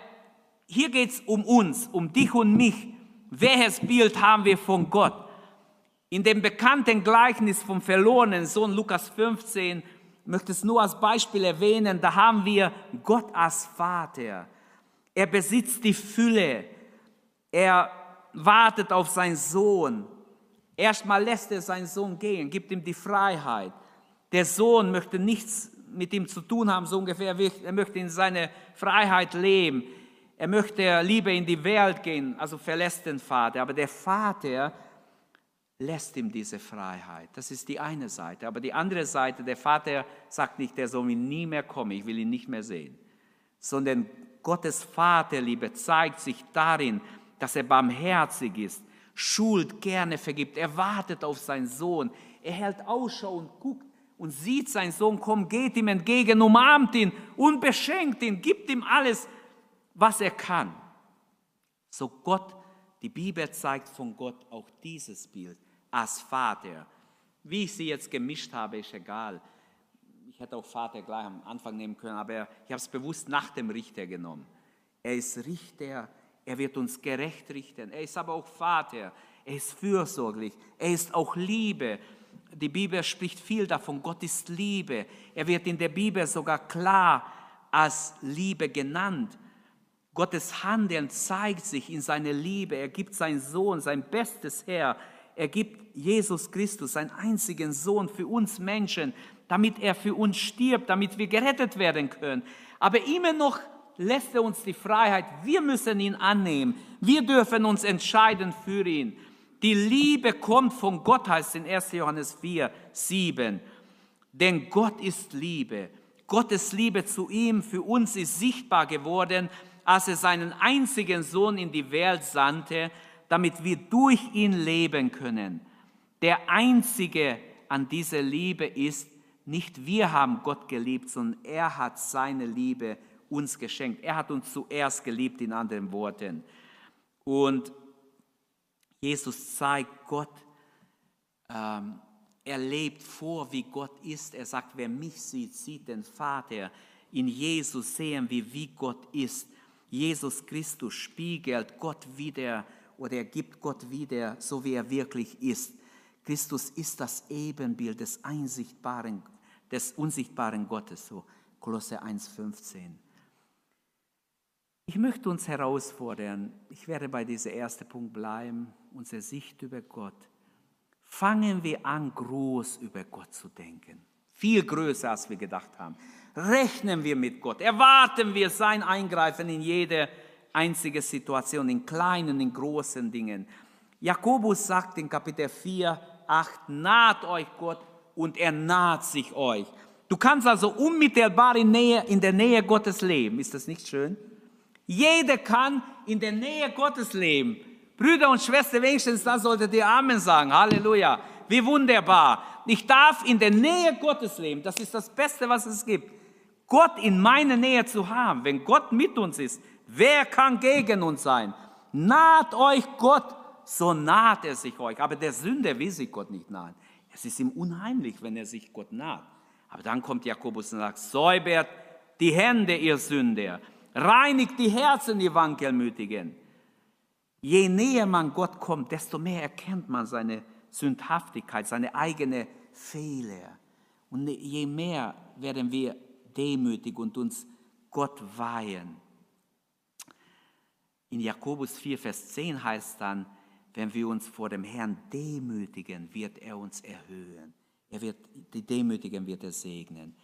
hier geht es um uns, um dich und mich. Welches Bild haben wir von Gott? In dem bekannten Gleichnis vom verlorenen Sohn Lukas 15 möchte es nur als Beispiel erwähnen, da haben wir Gott als Vater. Er besitzt die Fülle. Er wartet auf seinen Sohn. Erstmal lässt er seinen Sohn gehen, gibt ihm die Freiheit. Der Sohn möchte nichts mit ihm zu tun haben, so ungefähr. Er möchte in seine Freiheit leben. Er möchte lieber in die Welt gehen, also verlässt den Vater. Aber der Vater lässt ihm diese Freiheit. Das ist die eine Seite. Aber die andere Seite, der Vater sagt nicht, der soll mir nie mehr kommen, ich will ihn nicht mehr sehen. Sondern Gottes Vaterliebe zeigt sich darin, dass er barmherzig ist, Schuld gerne vergibt. Er wartet auf seinen Sohn. Er hält Ausschau und guckt und sieht seinen Sohn kommen, geht ihm entgegen, umarmt ihn und beschenkt ihn, gibt ihm alles, was er kann. So Gott, die Bibel zeigt von Gott auch dieses Bild als Vater. Wie ich sie jetzt gemischt habe, ist egal. Ich hätte auch Vater gleich am Anfang nehmen können, aber ich habe es bewusst nach dem Richter genommen. Er ist Richter, er wird uns gerecht richten. Er ist aber auch Vater, er ist fürsorglich, er ist auch Liebe. Die Bibel spricht viel davon, Gott ist Liebe. Er wird in der Bibel sogar klar als Liebe genannt. Gottes Handeln zeigt sich in seiner Liebe. Er gibt seinen Sohn, sein Bestes her er gibt Jesus Christus, seinen einzigen Sohn für uns Menschen, damit er für uns stirbt, damit wir gerettet werden können. Aber immer noch lässt er uns die Freiheit, wir müssen ihn annehmen, wir dürfen uns entscheiden für ihn. Die Liebe kommt von Gott, heißt in 1. Johannes 4, 7. Denn Gott ist Liebe. Gottes Liebe zu ihm für uns ist sichtbar geworden, als er seinen einzigen Sohn in die Welt sandte, damit wir durch ihn leben können. Der einzige an dieser Liebe ist, nicht wir haben Gott geliebt, sondern er hat seine Liebe uns geschenkt. Er hat uns zuerst geliebt, in anderen Worten. Und Jesus zeigt Gott, ähm, er lebt vor, wie Gott ist. Er sagt, wer mich sieht, sieht den Vater. In Jesus sehen wir, wie Gott ist. Jesus Christus spiegelt Gott wieder oder er gibt Gott wieder, so wie er wirklich ist. Christus ist das Ebenbild des einsichtbaren, des unsichtbaren Gottes, so Kolosse 1,15. Ich möchte uns herausfordern, ich werde bei diesem ersten Punkt bleiben, unsere Sicht über Gott fangen wir an, groß über Gott zu denken. Viel größer, als wir gedacht haben. Rechnen wir mit Gott. Erwarten wir sein Eingreifen in jede einzige Situation, in kleinen, in großen Dingen. Jakobus sagt in Kapitel 4, 8, naht euch Gott und er naht sich euch. Du kannst also unmittelbar in, Nähe, in der Nähe Gottes leben. Ist das nicht schön? Jeder kann in der Nähe Gottes leben. Brüder und Schwestern, wenigstens da solltet ihr Amen sagen. Halleluja. Wie wunderbar. Ich darf in der Nähe Gottes leben. Das ist das Beste, was es gibt. Gott in meiner Nähe zu haben. Wenn Gott mit uns ist, wer kann gegen uns sein? Naht euch Gott, so naht er sich euch. Aber der Sünder will sich Gott nicht nahen. Es ist ihm unheimlich, wenn er sich Gott naht. Aber dann kommt Jakobus und sagt, säubert die Hände, ihr Sünder. Reinigt die Herzen, ihr Wankelmütigen. Je näher man Gott kommt, desto mehr erkennt man seine Sündhaftigkeit, seine eigene Fehler. Und je mehr werden wir demütig und uns Gott weihen. In Jakobus 4, Vers 10 heißt dann, wenn wir uns vor dem Herrn demütigen, wird er uns erhöhen. Er wird, die Demütigen wird er segnen.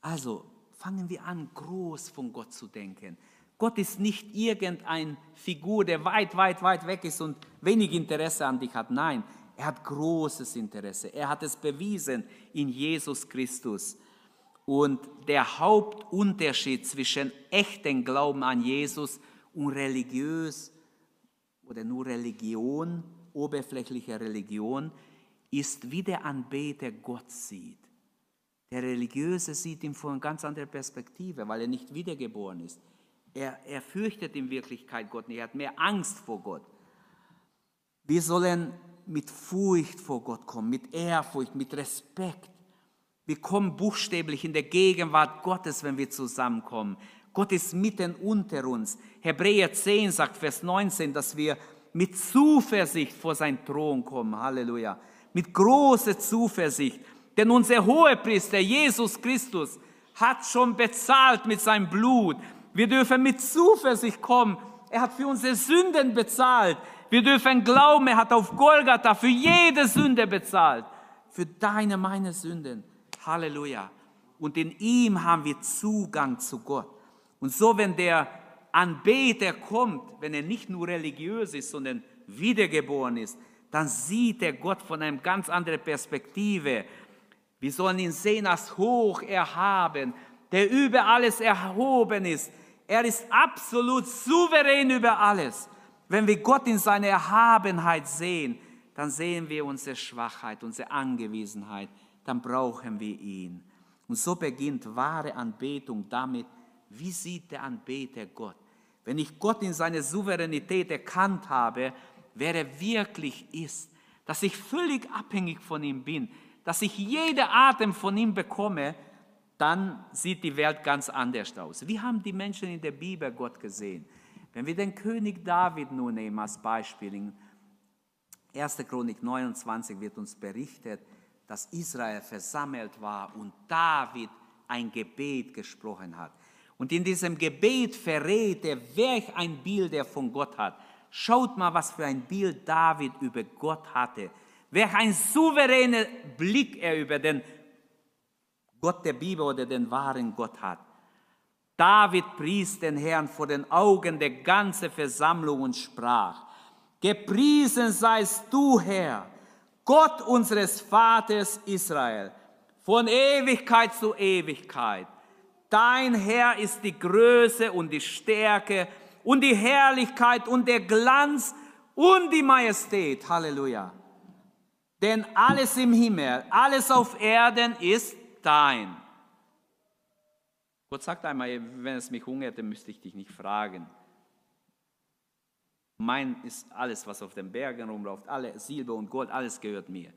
Also fangen wir an, groß von Gott zu denken. Gott ist nicht irgendeine Figur, der weit, weit, weit weg ist und wenig Interesse an dich hat. Nein, er hat großes Interesse. Er hat es bewiesen in Jesus Christus. Und der Hauptunterschied zwischen echten Glauben an Jesus und religiös oder nur Religion, oberflächliche Religion, ist, wie der Anbeter Gott sieht. Der Religiöse sieht ihn von ganz anderen Perspektive, weil er nicht wiedergeboren ist. Er, er fürchtet in Wirklichkeit Gott nicht, er hat mehr Angst vor Gott. Wir sollen mit Furcht vor Gott kommen, mit Ehrfurcht, mit Respekt. Wir kommen buchstäblich in der Gegenwart Gottes, wenn wir zusammenkommen. Gott ist mitten unter uns. Hebräer 10 sagt, Vers 19, dass wir mit Zuversicht vor sein Thron kommen. Halleluja. Mit großer Zuversicht. Denn unser Hohepriester, Jesus Christus, hat schon bezahlt mit seinem Blut. Wir dürfen mit Zuversicht kommen. Er hat für unsere Sünden bezahlt. Wir dürfen glauben, er hat auf Golgatha für jede Sünde bezahlt. Für deine, meine Sünden. Halleluja. Und in ihm haben wir Zugang zu Gott. Und so, wenn der Anbeter kommt, wenn er nicht nur religiös ist, sondern wiedergeboren ist, dann sieht er Gott von einer ganz anderen Perspektive. Wir sollen ihn sehen als hoch erhaben, der über alles erhoben ist, er ist absolut souverän über alles. Wenn wir Gott in seiner Erhabenheit sehen, dann sehen wir unsere Schwachheit, unsere Angewiesenheit. Dann brauchen wir ihn. Und so beginnt wahre Anbetung damit, wie sieht der Anbeter Gott? Wenn ich Gott in seiner Souveränität erkannt habe, wer er wirklich ist, dass ich völlig abhängig von ihm bin, dass ich jede Atem von ihm bekomme, dann sieht die Welt ganz anders aus. Wie haben die Menschen in der Bibel Gott gesehen? Wenn wir den König David nun nehmen als Beispiel, in 1. Chronik 29 wird uns berichtet, dass Israel versammelt war und David ein Gebet gesprochen hat. Und in diesem Gebet verrät er, welch ein Bild er von Gott hat. Schaut mal, was für ein Bild David über Gott hatte. Welch ein souveräner Blick er über den Gott der Bibel oder den wahren Gott hat. David pries den Herrn vor den Augen der ganzen Versammlung und sprach, Gepriesen seist du, Herr, Gott unseres Vaters Israel, von Ewigkeit zu Ewigkeit. Dein Herr ist die Größe und die Stärke und die Herrlichkeit und der Glanz und die Majestät. Halleluja. Denn alles im Himmel, alles auf Erden ist dein. Gott sagt einmal, wenn es mich hungert, dann müsste ich dich nicht fragen. Mein ist alles, was auf den Bergen rumläuft, alle Silber und Gold, alles gehört mir.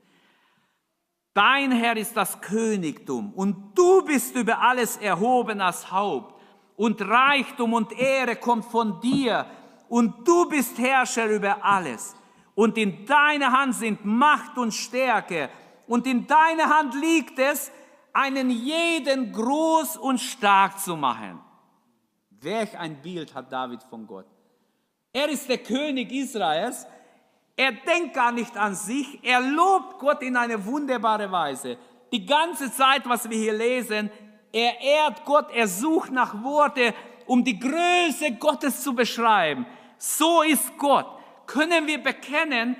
Dein Herr ist das Königtum und du bist über alles erhoben als Haupt und Reichtum und Ehre kommt von dir und du bist Herrscher über alles. Und in deiner Hand sind Macht und Stärke und in deiner Hand liegt es, einen jeden groß und stark zu machen. Welch ein Bild hat David von Gott. Er ist der König Israels. Er denkt gar nicht an sich. Er lobt Gott in eine wunderbare Weise. Die ganze Zeit, was wir hier lesen, er ehrt Gott, er sucht nach Worte, um die Größe Gottes zu beschreiben. So ist Gott. Können wir bekennen,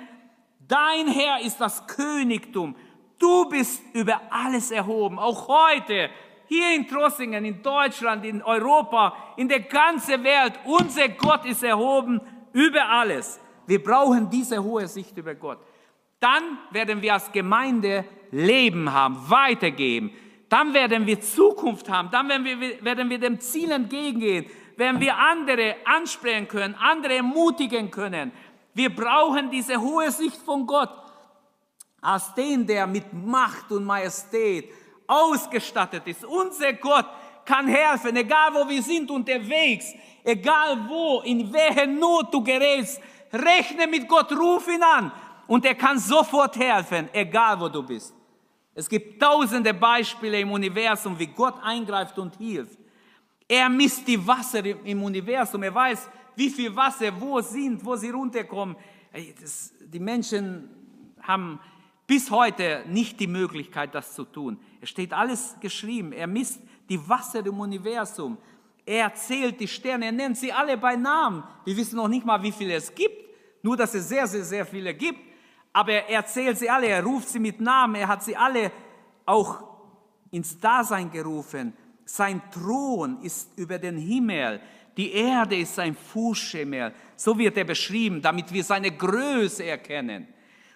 dein Herr ist das Königtum. Du bist über alles erhoben. Auch heute, hier in Trossingen, in Deutschland, in Europa, in der ganzen Welt, unser Gott ist erhoben über alles. Wir brauchen diese hohe Sicht über Gott. Dann werden wir als Gemeinde Leben haben, weitergeben. Dann werden wir Zukunft haben. Dann werden wir, werden wir dem Ziel entgegengehen. Werden wir andere ansprechen können, andere ermutigen können. Wir brauchen diese hohe Sicht von Gott als den, der mit Macht und Majestät ausgestattet ist. Unser Gott kann helfen, egal wo wir sind unterwegs, egal wo, in welche Not du gerätst. Rechne mit Gott, ruf ihn an und er kann sofort helfen, egal wo du bist. Es gibt tausende Beispiele im Universum, wie Gott eingreift und hilft. Er misst die Wasser im Universum. Er weiß, wie viel Wasser wo sind, wo sie runterkommen. Die Menschen haben bis heute nicht die Möglichkeit, das zu tun. Es steht alles geschrieben. Er misst die Wasser im Universum. Er zählt die Sterne. Er nennt sie alle bei Namen. Wir wissen noch nicht mal, wie viele es gibt. Nur, dass es sehr, sehr, sehr viele gibt. Aber er zählt sie alle. Er ruft sie mit Namen. Er hat sie alle auch ins Dasein gerufen. Sein Thron ist über den Himmel. Die Erde ist sein Fußschemel. So wird er beschrieben, damit wir seine Größe erkennen.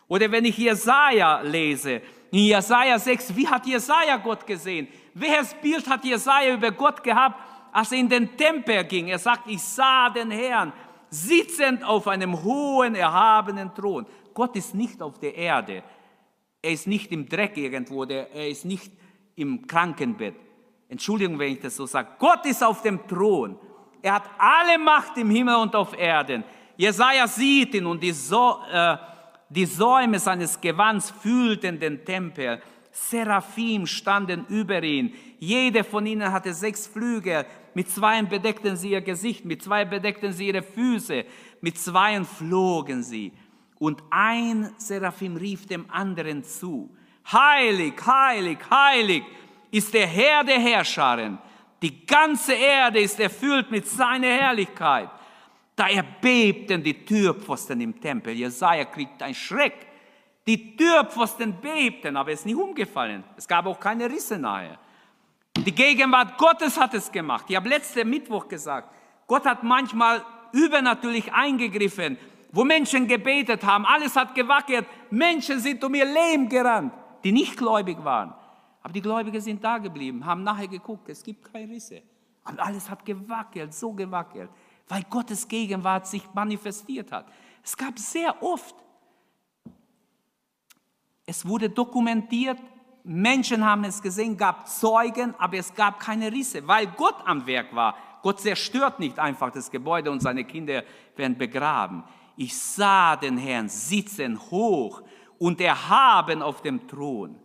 Oder wenn ich Jesaja lese, in Jesaja 6, wie hat Jesaja Gott gesehen? Welches Bild hat Jesaja über Gott gehabt, als er in den Tempel ging? Er sagt, ich sah den Herrn sitzend auf einem hohen, erhabenen Thron. Gott ist nicht auf der Erde. Er ist nicht im Dreck irgendwo, er ist nicht im Krankenbett. Entschuldigung, wenn ich das so sage. Gott ist auf dem Thron. Er hat alle Macht im Himmel und auf Erden. Jesaja sieht ihn und die, so äh, die Säume seines Gewands fühlten den Tempel. Seraphim standen über ihn. Jede von ihnen hatte sechs Flügel. Mit zweien bedeckten sie ihr Gesicht, mit zwei bedeckten sie ihre Füße, mit zweien flogen sie. Und ein Seraphim rief dem anderen zu. Heilig, heilig, heilig ist der Herr der Herrscharen. Die ganze Erde ist erfüllt mit seiner Herrlichkeit. Da erbebten die Türpfosten im Tempel. Jesaja kriegt einen Schreck. Die Türpfosten bebten, aber es ist nicht umgefallen. Es gab auch keine Risse nahe. Die Gegenwart Gottes hat es gemacht. Ich habe letzten Mittwoch gesagt, Gott hat manchmal übernatürlich eingegriffen, wo Menschen gebetet haben. Alles hat gewackelt. Menschen sind um ihr Leben gerannt, die nicht gläubig waren. Aber die Gläubigen sind da geblieben, haben nachher geguckt, es gibt keine Risse. Und alles hat gewackelt, so gewackelt, weil Gottes Gegenwart sich manifestiert hat. Es gab sehr oft, es wurde dokumentiert, Menschen haben es gesehen, gab Zeugen, aber es gab keine Risse, weil Gott am Werk war. Gott zerstört nicht einfach das Gebäude und seine Kinder werden begraben. Ich sah den Herrn sitzen hoch und erhaben auf dem Thron.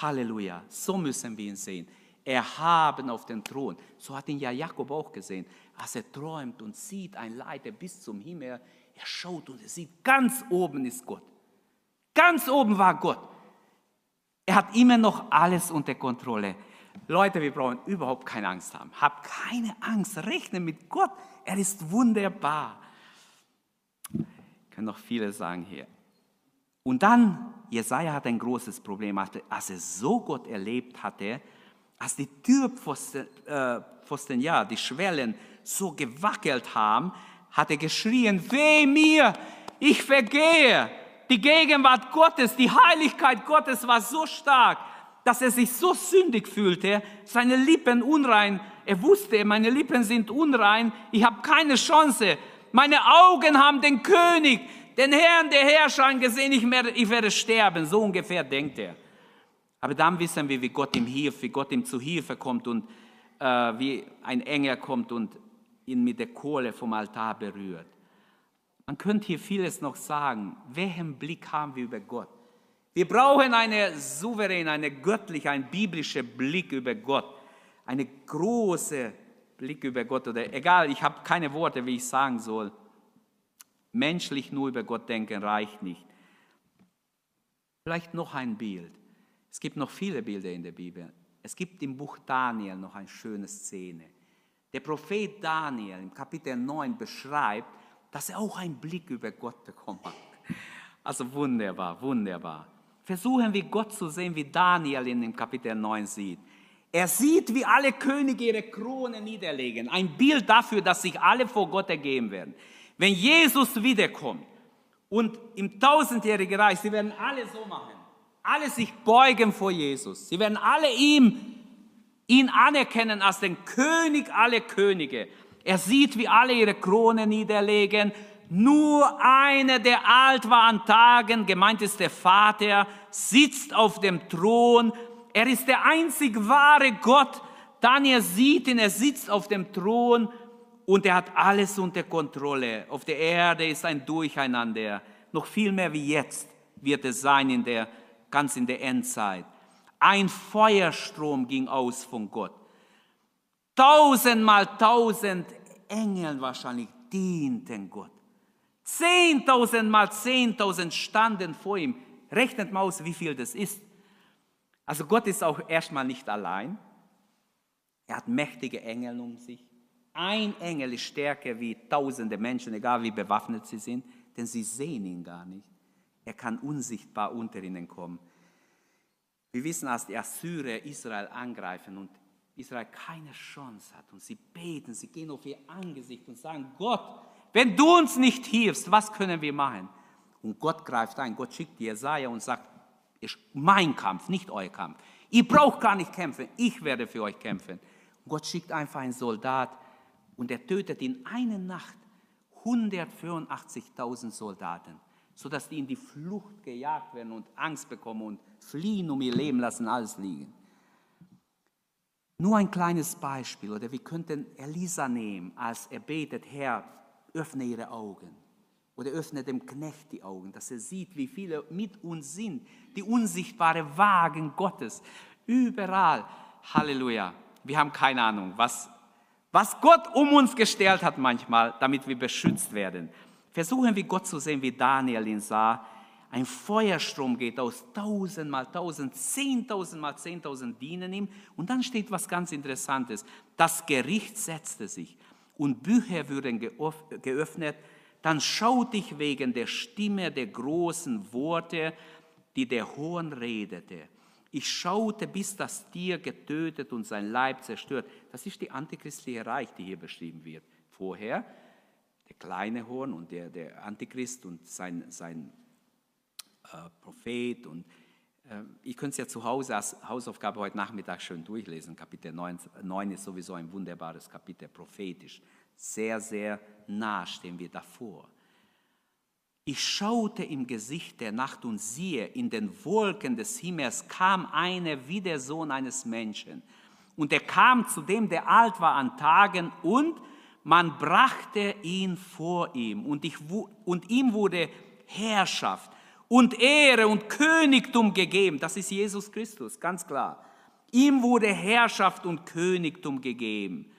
Halleluja, so müssen wir ihn sehen. Erhaben auf den Thron. So hat ihn ja Jakob auch gesehen. Als er träumt und sieht ein Leiter bis zum Himmel, er schaut und er sieht, ganz oben ist Gott. Ganz oben war Gott. Er hat immer noch alles unter Kontrolle. Leute, wir brauchen überhaupt keine Angst haben. Habt keine Angst, rechne mit Gott. Er ist wunderbar. Kann noch viele sagen hier. Und dann, Jesaja hat ein großes Problem, als er so Gott erlebt hatte, als die Türpfosten, äh, ja, die Schwellen so gewackelt haben, hat er geschrien, weh mir, ich vergehe. Die Gegenwart Gottes, die Heiligkeit Gottes war so stark, dass er sich so sündig fühlte, seine Lippen unrein. Er wusste, meine Lippen sind unrein, ich habe keine Chance. Meine Augen haben den König, den Herrn der Herrscher gesehen, ich werde, ich werde sterben. So ungefähr denkt er. Aber dann wissen wir, wie Gott ihm hilft, wie Gott ihm zu Hilfe kommt und äh, wie ein Engel kommt und ihn mit der Kohle vom Altar berührt. Man könnte hier vieles noch sagen. Welchen Blick haben wir über Gott? Wir brauchen eine souveräne, eine göttliche, ein biblischer Blick über Gott. Eine große Blick über Gott oder egal, ich habe keine Worte, wie ich sagen soll. Menschlich nur über Gott denken reicht nicht. Vielleicht noch ein Bild. Es gibt noch viele Bilder in der Bibel. Es gibt im Buch Daniel noch eine schöne Szene. Der Prophet Daniel im Kapitel 9 beschreibt, dass er auch einen Blick über Gott bekommen hat. Also wunderbar, wunderbar. Versuchen wir Gott zu sehen, wie Daniel in dem Kapitel 9 sieht. Er sieht, wie alle Könige ihre Krone niederlegen. Ein Bild dafür, dass sich alle vor Gott ergeben werden. Wenn Jesus wiederkommt und im tausendjährigen Reich, sie werden alle so machen. Alle sich beugen vor Jesus. Sie werden alle ihm, ihn anerkennen als den König aller Könige. Er sieht, wie alle ihre Krone niederlegen nur einer, der alt war an Tagen, gemeint ist der Vater, sitzt auf dem Thron. Er ist der einzig wahre Gott. Daniel sieht ihn, er sitzt auf dem Thron und er hat alles unter Kontrolle. Auf der Erde ist ein Durcheinander. Noch viel mehr wie jetzt wird es sein in der, ganz in der Endzeit. Ein Feuerstrom ging aus von Gott. Tausendmal tausend Engel wahrscheinlich dienten Gott. Zehntausend mal zehntausend standen vor ihm. Rechnet mal aus, wie viel das ist. Also Gott ist auch erstmal nicht allein. Er hat mächtige Engel um sich. Ein Engel ist stärker wie tausende Menschen, egal wie bewaffnet sie sind, denn sie sehen ihn gar nicht. Er kann unsichtbar unter ihnen kommen. Wir wissen, als die Assyrer Israel angreifen und Israel keine Chance hat und sie beten, sie gehen auf ihr Angesicht und sagen, Gott, wenn du uns nicht hilfst, was können wir machen? Und Gott greift ein. Gott schickt Jesaja und sagt, ist mein Kampf, nicht euer Kampf. Ihr braucht gar nicht kämpfen, ich werde für euch kämpfen. Und Gott schickt einfach einen Soldat und er tötet in einer Nacht 184.000 Soldaten, sodass die in die Flucht gejagt werden und Angst bekommen und fliehen um ihr Leben lassen, alles liegen. Nur ein kleines Beispiel, oder wir könnten Elisa nehmen, als er betet, Herr, öffne ihre Augen oder öffne dem Knecht die Augen, dass er sieht, wie viele mit uns sind, die unsichtbare Wagen Gottes, überall. Halleluja. Wir haben keine Ahnung, was, was Gott um uns gestellt hat manchmal, damit wir beschützt werden. Versuchen wir Gott zu sehen, wie Daniel ihn sah. Ein Feuerstrom geht aus, tausend mal tausend, zehntausend mal zehntausend dienen ihm. Und dann steht was ganz Interessantes. Das Gericht setzte sich und Bücher würden geöffnet, dann schaute ich wegen der Stimme der großen Worte, die der Hohn redete. Ich schaute, bis das Tier getötet und sein Leib zerstört. Das ist die antichristliche Reich, die hier beschrieben wird. Vorher der kleine Horn und der, der Antichrist und sein, sein äh, Prophet und ähm, ich könnte es ja zu Hause als Hausaufgabe heute Nachmittag schön durchlesen. Kapitel 9, 9 ist sowieso ein wunderbares Kapitel, prophetisch. Sehr, sehr nah stehen wir davor. Ich schaute im Gesicht der Nacht und siehe, in den Wolken des Himmels kam einer wie der Sohn eines Menschen. Und er kam zu dem, der alt war an Tagen, und man brachte ihn vor ihm. Und, ich, und ihm wurde Herrschaft und Ehre und Königtum gegeben. Das ist Jesus Christus, ganz klar. Ihm wurde Herrschaft und Königtum gegeben.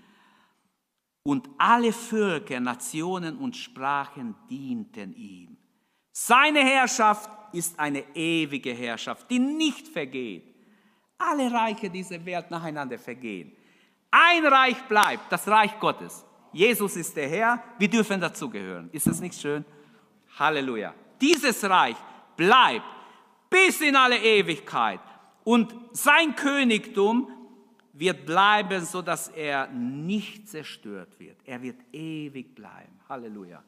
Und alle Völker, Nationen und Sprachen dienten ihm. Seine Herrschaft ist eine ewige Herrschaft, die nicht vergeht. Alle Reiche dieser Welt nacheinander vergehen. Ein Reich bleibt, das Reich Gottes. Jesus ist der Herr, wir dürfen dazugehören. Ist das nicht schön? Halleluja. Dieses Reich bleibt bis in alle Ewigkeit. Und sein Königtum wird bleiben, so dass er nicht zerstört wird. Er wird ewig bleiben. Halleluja.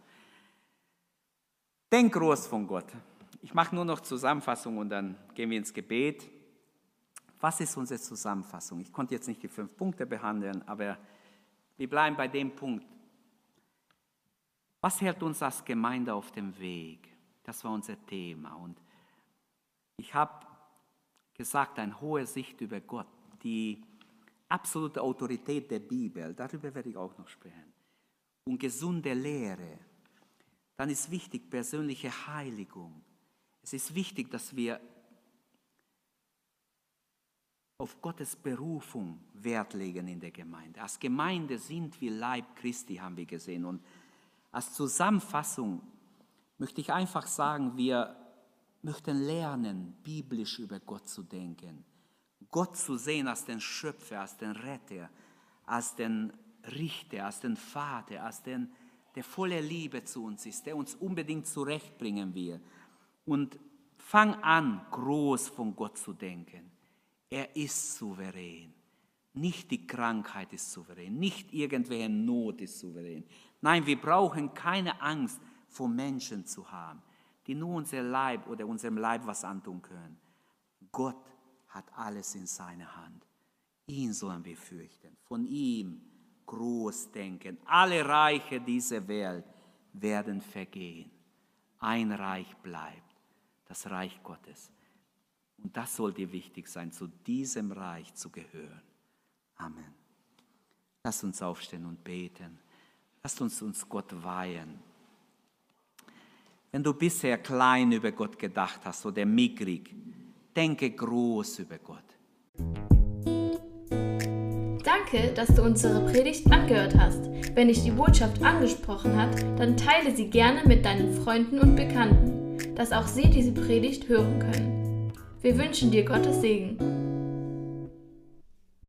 Denk groß von Gott. Ich mache nur noch Zusammenfassung und dann gehen wir ins Gebet. Was ist unsere Zusammenfassung? Ich konnte jetzt nicht die fünf Punkte behandeln, aber wir bleiben bei dem Punkt. Was hält uns als Gemeinde auf dem Weg? Das war unser Thema. Und ich habe gesagt, eine hohe Sicht über Gott, die absolute Autorität der Bibel, darüber werde ich auch noch sprechen. Und gesunde Lehre. Dann ist wichtig persönliche Heiligung. Es ist wichtig, dass wir auf Gottes Berufung Wert legen in der Gemeinde. Als Gemeinde sind wir Leib Christi, haben wir gesehen. Und als Zusammenfassung möchte ich einfach sagen, wir möchten lernen, biblisch über Gott zu denken. Gott zu sehen als den Schöpfer, als den Retter, als den Richter, als den Vater, als den, der voller Liebe zu uns ist, der uns unbedingt zurechtbringen will. Und fang an, groß von Gott zu denken. Er ist souverän. Nicht die Krankheit ist souverän, nicht irgendwelche Not ist souverän. Nein, wir brauchen keine Angst vor Menschen zu haben, die nur unser Leib oder unserem Leib was antun können. Gott hat alles in seiner Hand. Ihn sollen wir fürchten, von ihm groß denken. Alle Reiche dieser Welt werden vergehen. Ein Reich bleibt, das Reich Gottes. Und das soll dir wichtig sein, zu diesem Reich zu gehören. Amen. Lass uns aufstehen und beten. Lass uns uns Gott weihen. Wenn du bisher klein über Gott gedacht hast oder mickrig, denke groß über Gott. Danke, dass du unsere Predigt angehört hast. Wenn dich die Botschaft angesprochen hat, dann teile sie gerne mit deinen Freunden und Bekannten, dass auch sie diese Predigt hören können. Wir wünschen dir Gottes Segen.